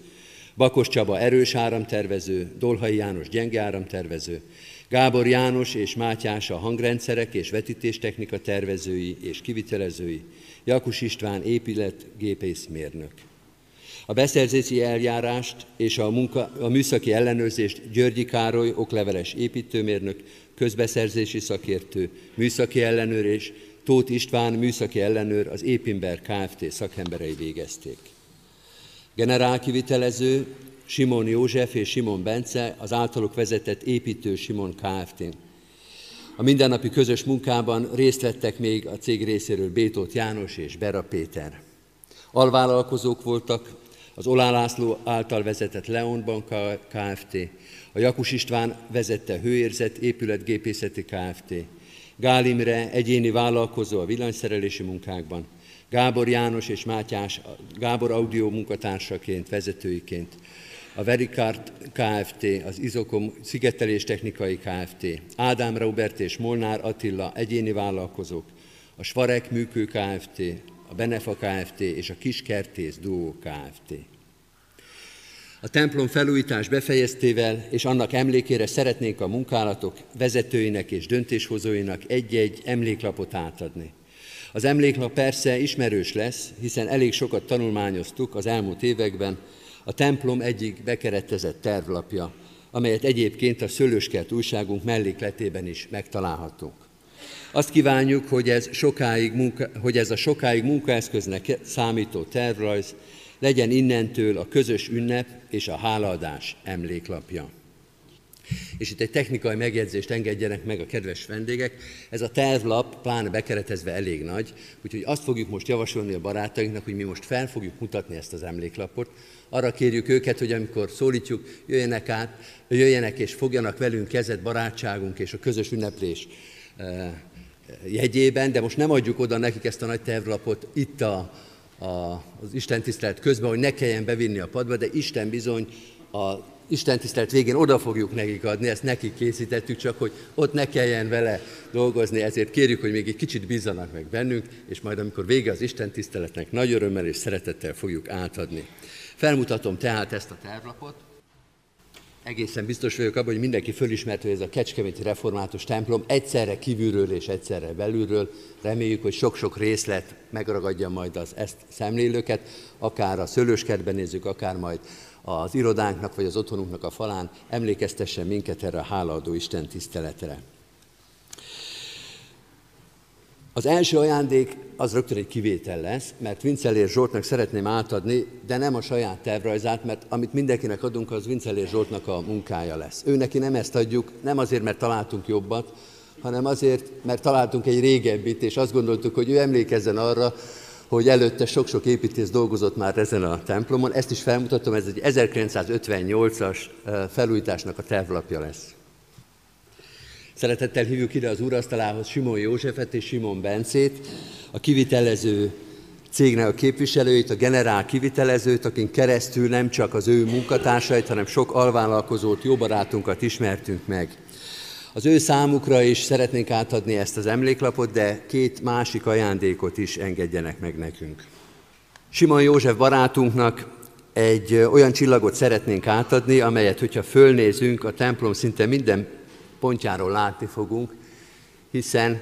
Bakos Csaba erős áramtervező, Dolhai János gyenge áramtervező, Gábor János és Mátyás a hangrendszerek és vetítéstechnika tervezői és kivitelezői, Jakus István épületgépészmérnök. A beszerzési eljárást és a, munka, a műszaki ellenőrzést Györgyi Károly okleveles építőmérnök, közbeszerzési szakértő, műszaki ellenőr és Tóth István műszaki ellenőr az Épimber Kft. szakemberei végezték. Generálkivitelező Simon József és Simon Bence az általuk vezetett építő Simon Kft. A mindennapi közös munkában részt vettek még a cég részéről Bétót János és Bera Péter. Alvállalkozók voltak az Olá László által vezetett Leonban Kft., a Jakus István vezette Hőérzet épületgépészeti Kft., Gál egyéni vállalkozó a villanyszerelési munkákban, Gábor János és Mátyás, Gábor Audio munkatársaként, vezetőiként, a Verikart Kft., az Izokom Szigetelés Technikai Kft., Ádám Robert és Molnár Attila egyéni vállalkozók, a Svarek Műkő Kft., a Benefa Kft. és a Kiskertész Duó Kft. A templom felújítás befejeztével és annak emlékére szeretnénk a munkálatok vezetőinek és döntéshozóinak egy-egy emléklapot átadni. Az emléklap persze ismerős lesz, hiszen elég sokat tanulmányoztuk az elmúlt években, a templom egyik bekeretezett tervlapja, amelyet egyébként a Szőlőskert újságunk mellékletében is megtalálhatunk. Azt kívánjuk, hogy ez, sokáig munka, hogy ez a sokáig munkaeszköznek számító tervrajz legyen innentől a közös ünnep és a hálaadás emléklapja. És itt egy technikai megjegyzést engedjenek meg a kedves vendégek. Ez a tervlap, pláne bekeretezve elég nagy, úgyhogy azt fogjuk most javasolni a barátainknak, hogy mi most fel fogjuk mutatni ezt az emléklapot. Arra kérjük őket, hogy amikor szólítjuk, jöjjenek át, jöjjenek és fogjanak velünk kezet barátságunk és a közös ünneplés eh, jegyében, de most nem adjuk oda nekik ezt a nagy tervlapot itt a, a, az Isten tisztelet közben, hogy ne kelljen bevinni a padba, de Isten bizony a Isten tisztelt végén oda fogjuk nekik adni, ezt nekik készítettük, csak hogy ott ne kelljen vele dolgozni, ezért kérjük, hogy még egy kicsit bízzanak meg bennünk, és majd amikor vége az Isten tiszteletnek, nagy örömmel és szeretettel fogjuk átadni. Felmutatom tehát ezt a tervlapot. Egészen biztos vagyok abban, hogy mindenki fölismert, hogy ez a Kecskeméti Református templom egyszerre kívülről és egyszerre belülről. Reméljük, hogy sok-sok részlet megragadja majd az ezt szemlélőket, akár a szőlőskertben nézzük, akár majd az irodánknak vagy az otthonunknak a falán, emlékeztessen minket erre a hálaadó Isten tiszteletre. Az első ajándék az rögtön egy kivétel lesz, mert Vincelér Zsoltnak szeretném átadni, de nem a saját tervrajzát, mert amit mindenkinek adunk, az Vincelér Zsoltnak a munkája lesz. Ő neki nem ezt adjuk, nem azért, mert találtunk jobbat, hanem azért, mert találtunk egy régebbit, és azt gondoltuk, hogy ő emlékezzen arra, hogy előtte sok-sok építész dolgozott már ezen a templomon. Ezt is felmutatom, ez egy 1958-as felújításnak a tervlapja lesz. Szeretettel hívjuk ide az úrasztalához Simon Józsefet és Simon Bencét, a kivitelező cégnek a képviselőit, a generál kivitelezőt, akin keresztül nem csak az ő munkatársait, hanem sok alvállalkozót, jó barátunkat ismertünk meg. Az ő számukra is szeretnénk átadni ezt az emléklapot, de két másik ajándékot is engedjenek meg nekünk. Simon József barátunknak egy olyan csillagot szeretnénk átadni, amelyet, hogyha fölnézünk, a templom szinte minden pontjáról látni fogunk, hiszen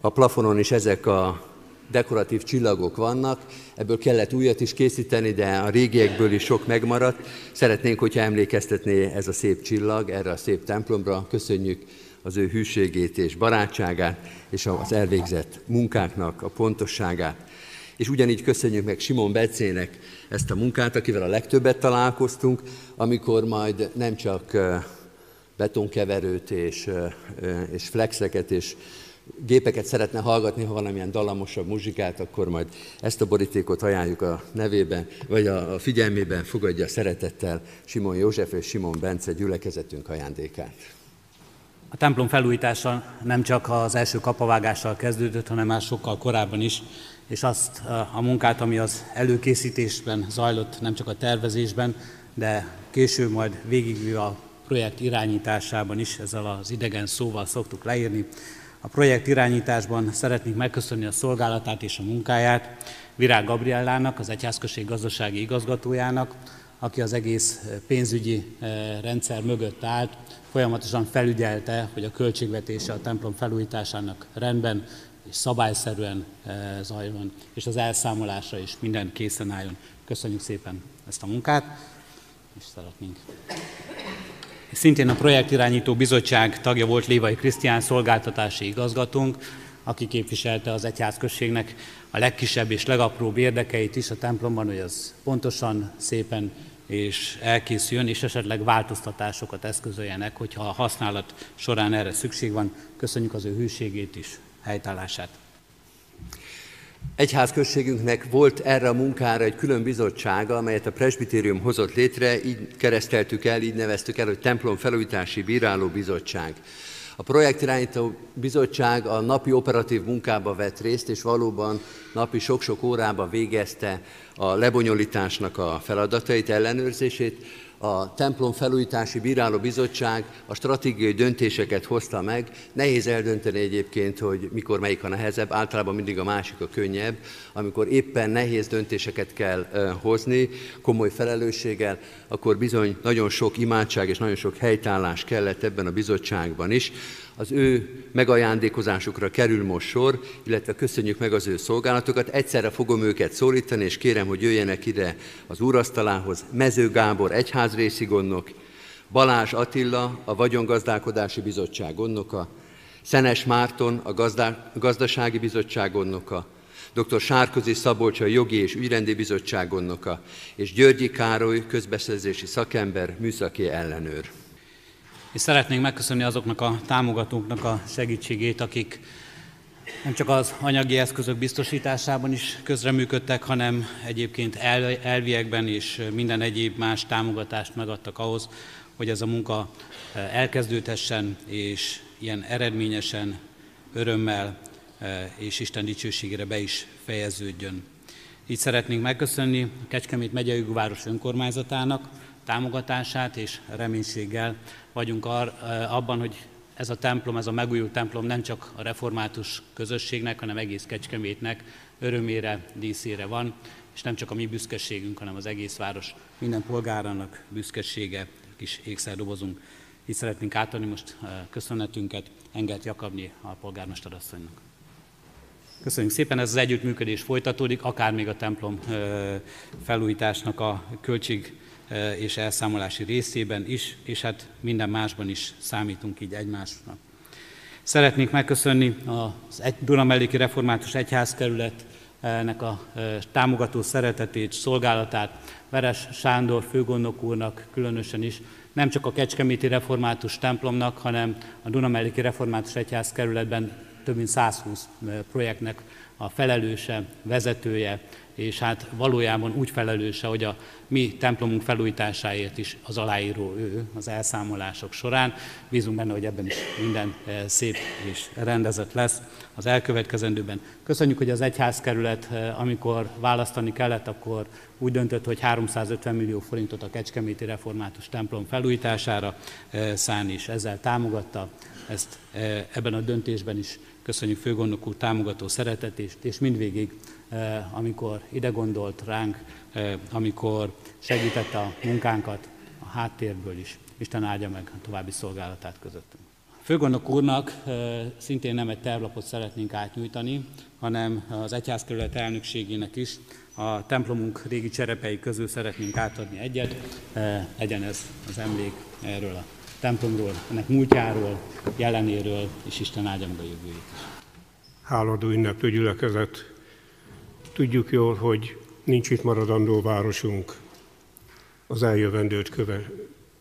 a plafonon is ezek a dekoratív csillagok vannak, ebből kellett újat is készíteni, de a régiekből is sok megmaradt. Szeretnénk, hogyha emlékeztetné ez a szép csillag erre a szép templomra. Köszönjük az ő hűségét és barátságát, és az elvégzett munkáknak a pontosságát. És ugyanígy köszönjük meg Simon Becének ezt a munkát, akivel a legtöbbet találkoztunk, amikor majd nem csak betonkeverőt és, és flexeket és gépeket szeretne hallgatni, ha valamilyen dallamosabb muzsikát, akkor majd ezt a borítékot ajánljuk a nevében, vagy a figyelmében fogadja szeretettel Simon József és Simon Bence gyülekezetünk ajándékát. A templom felújítása nem csak az első kapavágással kezdődött, hanem már sokkal korábban is, és azt a munkát, ami az előkészítésben zajlott, nem csak a tervezésben, de később majd végigvő a projekt irányításában is, ezzel az idegen szóval szoktuk leírni. A projekt irányításban szeretnénk megköszönni a szolgálatát és a munkáját Virág Gabriellának, az Egyházközség gazdasági igazgatójának, aki az egész pénzügyi rendszer mögött állt, folyamatosan felügyelte, hogy a költségvetése a templom felújításának rendben és szabályszerűen zajlon, és az elszámolása is minden készen álljon. Köszönjük szépen ezt a munkát, és szeretnénk. Szintén a projektirányító bizottság tagja volt Lévai Krisztián szolgáltatási igazgatónk, aki képviselte az egyházközségnek a legkisebb és legapróbb érdekeit is a templomban, hogy az pontosan, szépen és elkészüljön, és esetleg változtatásokat eszközöljenek, hogyha a használat során erre szükség van. Köszönjük az ő hűségét is, helytállását. Egyházközségünknek volt erre a munkára egy külön bizottsága, amelyet a presbitérium hozott létre, így kereszteltük el, így neveztük el, hogy templom felújítási bíráló bizottság. A projektirányító bizottság a napi operatív munkába vett részt, és valóban napi sok-sok órába végezte a lebonyolításnak a feladatait, ellenőrzését a templom felújítási bíráló bizottság a stratégiai döntéseket hozta meg. Nehéz eldönteni egyébként, hogy mikor melyik a nehezebb, általában mindig a másik a könnyebb, amikor éppen nehéz döntéseket kell hozni, komoly felelősséggel, akkor bizony nagyon sok imádság és nagyon sok helytállás kellett ebben a bizottságban is az ő megajándékozásukra kerül most sor, illetve köszönjük meg az ő szolgálatokat. Egyszerre fogom őket szólítani, és kérem, hogy jöjjenek ide az úrasztalához. Mező Gábor egyházrészi gondnok, Balázs Attila, a Vagyongazdálkodási Bizottság gondnoka, Szenes Márton, a Gazdasági Bizottság gondnoka, dr. Sárközi Szabolcs, a Jogi és Ügyrendi Bizottság gondnoka, és Györgyi Károly, közbeszerzési szakember, műszaki ellenőr és szeretnénk megköszönni azoknak a támogatóknak a segítségét, akik nem csak az anyagi eszközök biztosításában is közreműködtek, hanem egyébként el, elviekben és minden egyéb más támogatást megadtak ahhoz, hogy ez a munka eh, elkezdődhessen, és ilyen eredményesen, örömmel eh, és Isten dicsőségére be is fejeződjön. Így szeretnénk megköszönni a Kecskemét megyei város önkormányzatának támogatását, és reménységgel vagyunk ar, abban, hogy ez a templom, ez a megújult templom nem csak a református közösségnek, hanem egész Kecskemétnek örömére, díszére van, és nem csak a mi büszkeségünk, hanem az egész város minden polgárának büszkesége, kis ékszerdobozunk. Így szeretnénk átadni most köszönetünket Engert Jakabnyi a polgármester asszonynak. Köszönjük szépen, ez az együttműködés folytatódik, akár még a templom felújításnak a költség és elszámolási részében is, és hát minden másban is számítunk így egymásnak. Szeretnék megköszönni az Dunamelléki Református Egyházkerületnek a támogató szeretetét, szolgálatát, Veres Sándor főgondnok úrnak különösen is, nem csak a Kecskeméti Református templomnak, hanem a Dunamelléki Református Egyházkerületben több mint 120 projektnek a felelőse, vezetője, és hát valójában úgy felelőse, hogy a mi templomunk felújításáért is az aláíró ő az elszámolások során. Bízunk benne, hogy ebben is minden eh, szép és rendezett lesz az elkövetkezendőben. Köszönjük, hogy az egyházkerület, eh, amikor választani kellett, akkor úgy döntött, hogy 350 millió forintot a Kecskeméti Református templom felújítására eh, szán, és ezzel támogatta ezt ebben a döntésben is köszönjük főgondnok úr támogató szeretetést, és mindvégig amikor ide gondolt ránk, eh, amikor segítette a munkánkat a háttérből is. Isten áldja meg a további szolgálatát közöttünk. Főgondok úrnak eh, szintén nem egy tervlapot szeretnénk átnyújtani, hanem az egyházkerület elnökségének is a templomunk régi cserepei közül szeretnénk átadni egyet, legyen ez az emlék erről a templomról, ennek múltjáról, jelenéről, és Isten áldja meg a jövőjét. Háladó ünneplő gyülekezet, Tudjuk jól, hogy nincs itt maradandó városunk, az eljövendőt, köve,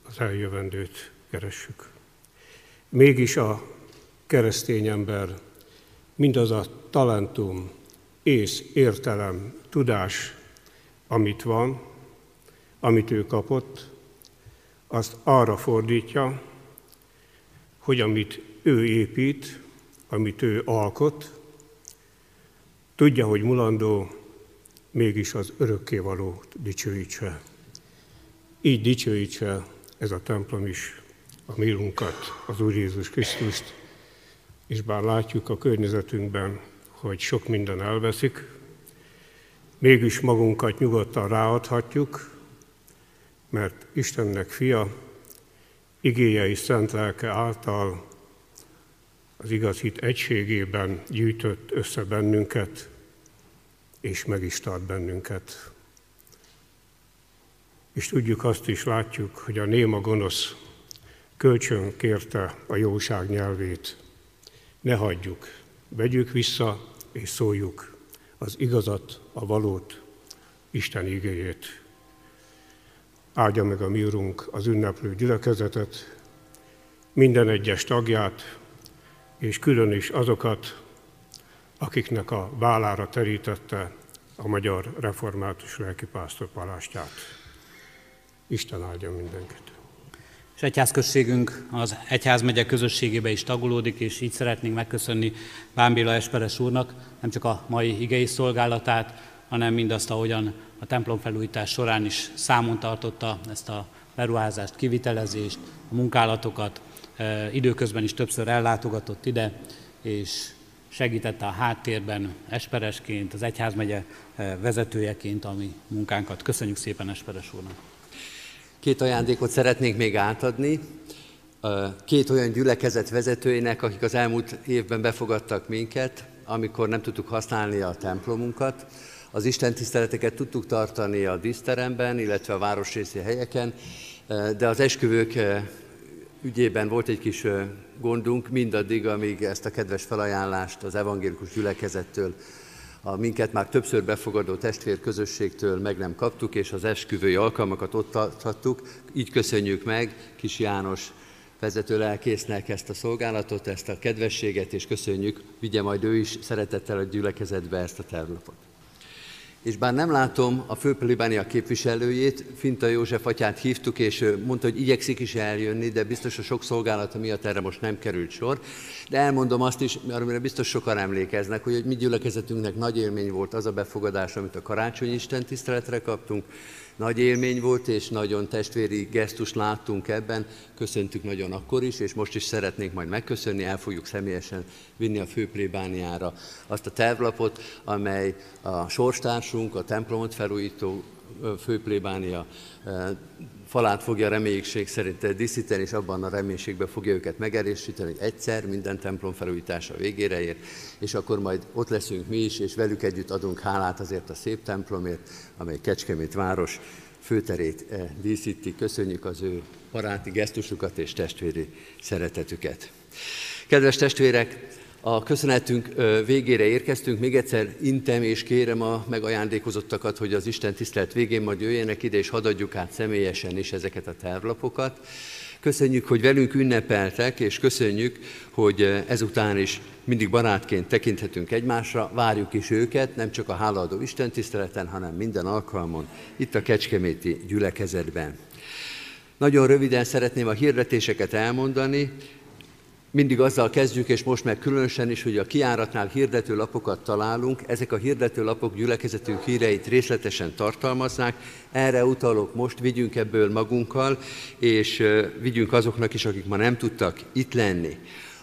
az eljövendőt keressük. Mégis a keresztény ember mindaz a talentum, ész, értelem, tudás, amit van, amit ő kapott, azt arra fordítja, hogy amit ő épít, amit ő alkot, Tudja, hogy mulandó, mégis az örökkévalót dicsőítse. Így dicsőítse ez a templom is a mélunkat, az Úr Jézus Krisztust, és bár látjuk a környezetünkben, hogy sok minden elveszik, mégis magunkat nyugodtan ráadhatjuk, mert Istennek fia, igéje és szent lelke által az igaz hit egységében gyűjtött össze bennünket, és meg is tart bennünket. És tudjuk azt is, látjuk, hogy a néma gonosz kölcsön kérte a jóság nyelvét. Ne hagyjuk, vegyük vissza és szóljuk az igazat, a valót, Isten igéjét. Áldja meg a mi Urunk az ünneplő gyülekezetet, minden egyes tagját, és külön is azokat, akiknek a vállára terítette a magyar református lelkipásztor palástját. Isten áldja mindenkit. és egyházközségünk az egyházmegye közösségébe is tagolódik, és így szeretnénk megköszönni Bámbéla Esperes úrnak nem csak a mai igei szolgálatát, hanem mindazt, ahogyan a templom felújítás során is számon tartotta ezt a beruházást, kivitelezést, a munkálatokat, időközben is többször ellátogatott ide, és segítette a háttérben Esperesként, az Egyházmegye vezetőjeként a mi munkánkat. Köszönjük szépen Esperes úrnak! Két ajándékot szeretnék még átadni. Két olyan gyülekezet vezetőinek, akik az elmúlt évben befogadtak minket, amikor nem tudtuk használni a templomunkat. Az Isten tiszteleteket tudtuk tartani a díszteremben, illetve a városrészi helyeken, de az esküvők ügyében volt egy kis gondunk mindaddig, amíg ezt a kedves felajánlást az evangélikus gyülekezettől, a minket már többször befogadó testvérközösségtől meg nem kaptuk, és az esküvői alkalmakat ott tartottuk. Így köszönjük meg Kis János vezető lelkésznek ezt a szolgálatot, ezt a kedvességet, és köszönjük, vigye majd ő is szeretettel a gyülekezetbe ezt a tervlapot és bár nem látom a főplébánia képviselőjét, Finta József atyát hívtuk, és mondta, hogy igyekszik is eljönni, de biztos a sok szolgálata miatt erre most nem került sor. De elmondom azt is, amire biztos sokan emlékeznek, hogy mi gyülekezetünknek nagy élmény volt az a befogadás, amit a karácsonyi Isten tiszteletre kaptunk, nagy élmény volt, és nagyon testvéri gesztus láttunk ebben. Köszöntük nagyon akkor is, és most is szeretnénk majd megköszönni, el fogjuk személyesen vinni a főplébániára azt a tervlapot, amely a sorstársunk, a templomot felújító főplébánia falát fogja reménység szerint díszíteni, és abban a reménységben fogja őket megerősíteni, hogy egyszer minden templom felújítása végére ér, és akkor majd ott leszünk mi is, és velük együtt adunk hálát azért a szép templomért, amely Kecskemét város főterét eh, díszíti. Köszönjük az ő baráti gesztusukat és testvéri szeretetüket. Kedves testvérek, a köszönetünk végére érkeztünk. Még egyszer intem és kérem a megajándékozottakat, hogy az Isten tisztelt végén majd jöjjenek ide, és hadd adjuk át személyesen is ezeket a tervlapokat. Köszönjük, hogy velünk ünnepeltek, és köszönjük, hogy ezután is mindig barátként tekinthetünk egymásra, várjuk is őket, nem csak a hálaadó Isten tiszteleten, hanem minden alkalmon, itt a Kecskeméti gyülekezetben. Nagyon röviden szeretném a hirdetéseket elmondani. Mindig azzal kezdjük, és most meg különösen is, hogy a kiáratnál hirdető lapokat találunk. Ezek a hirdető lapok gyülekezetünk híreit részletesen tartalmaznák. Erre utalok most, vigyünk ebből magunkkal, és vigyünk azoknak is, akik ma nem tudtak itt lenni.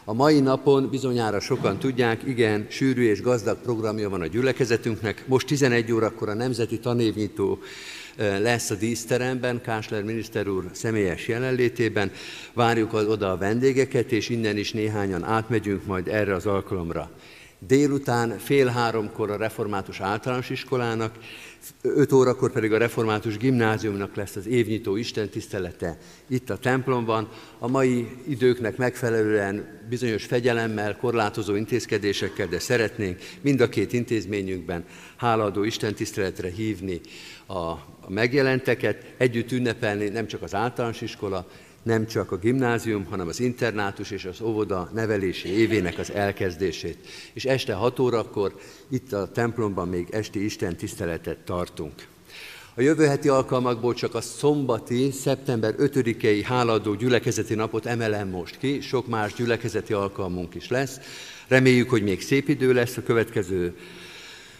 A mai napon bizonyára sokan tudják, igen, sűrű és gazdag programja van a gyülekezetünknek. Most 11 órakor a Nemzeti Tanévnyitó lesz a díszteremben, Kásler miniszter úr személyes jelenlétében. Várjuk oda a vendégeket, és innen is néhányan átmegyünk majd erre az alkalomra. Délután fél háromkor a református általános iskolának, 5 órakor pedig a református gimnáziumnak lesz az évnyitó Isten tisztelete itt a templomban. A mai időknek megfelelően bizonyos fegyelemmel, korlátozó intézkedésekkel, de szeretnénk mind a két intézményünkben hálaadó Isten tiszteletre hívni a megjelenteket, együtt ünnepelni nem csak az általános iskola, nem csak a gimnázium, hanem az internátus és az óvoda nevelési évének az elkezdését. És este 6 órakor itt a templomban még esti Isten tiszteletet tartunk. A jövő heti alkalmakból csak a szombati, szeptember 5-i háladó gyülekezeti napot emelem most ki, sok más gyülekezeti alkalmunk is lesz. Reméljük, hogy még szép idő lesz a következő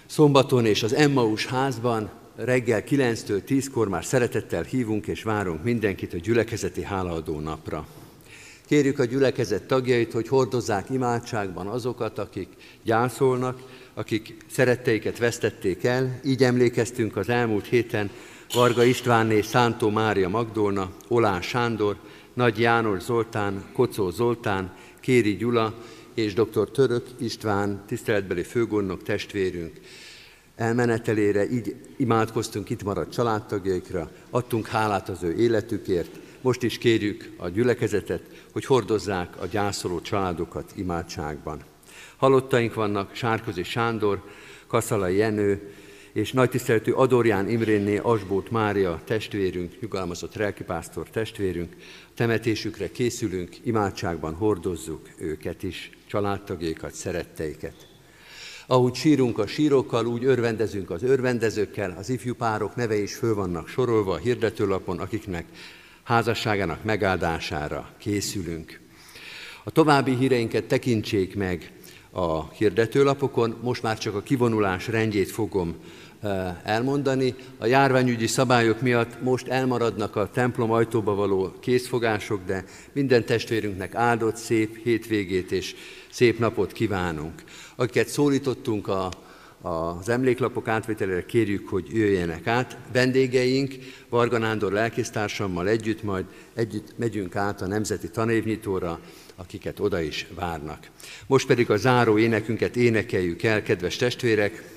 szombaton és az Emmaus házban, reggel 9-től 10-kor már szeretettel hívunk és várunk mindenkit a gyülekezeti hálaadó napra. Kérjük a gyülekezet tagjait, hogy hordozzák imádságban azokat, akik gyászolnak, akik szeretteiket vesztették el. Így emlékeztünk az elmúlt héten Varga Istvánné, Szántó Mária Magdolna, Olán Sándor, Nagy János Zoltán, Kocó Zoltán, Kéri Gyula és dr. Török István, tiszteletbeli főgondnok testvérünk elmenetelére, így imádkoztunk itt maradt családtagjaikra, adtunk hálát az ő életükért, most is kérjük a gyülekezetet, hogy hordozzák a gyászoló családokat imádságban. Halottaink vannak Sárközi Sándor, Kaszalai Jenő, és nagy tiszteletű Adorján Imrénné Asbót Mária testvérünk, nyugalmazott relkipásztor testvérünk. Temetésükre készülünk, imádságban hordozzuk őket is, családtagjaikat, szeretteiket. Ahogy sírunk a sírokkal, úgy örvendezünk az örvendezőkkel, az ifjú párok neve is föl vannak sorolva a hirdetőlapon, akiknek házasságának megáldására készülünk. A további híreinket tekintsék meg a hirdetőlapokon, most már csak a kivonulás rendjét fogom elmondani. A járványügyi szabályok miatt most elmaradnak a templom ajtóba való készfogások, de minden testvérünknek áldott, szép hétvégét és szép napot kívánunk. Akiket szólítottunk a, az emléklapok átvételére, kérjük, hogy jöjjenek át. Vendégeink Varga Nándor lelkésztársammal együtt, majd együtt megyünk át a Nemzeti Tanévnyitóra, akiket oda is várnak. Most pedig a záró énekünket énekeljük el, kedves testvérek,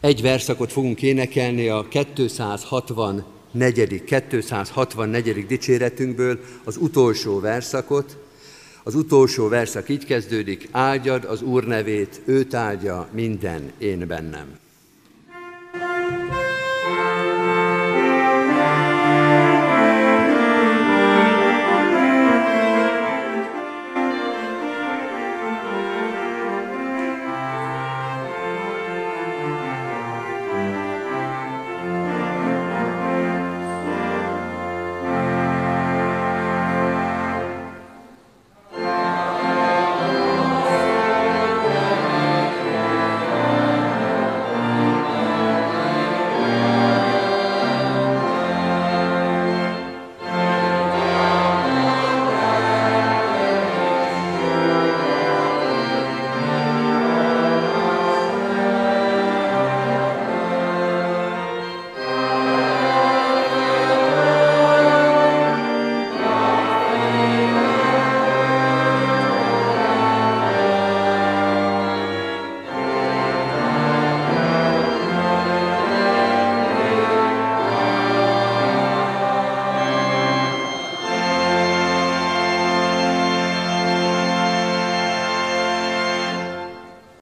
egy verszakot fogunk énekelni a 264. 264. dicséretünkből, az utolsó verszakot. Az utolsó verszak így kezdődik, áldjad az Úr nevét, őt áldja minden én bennem.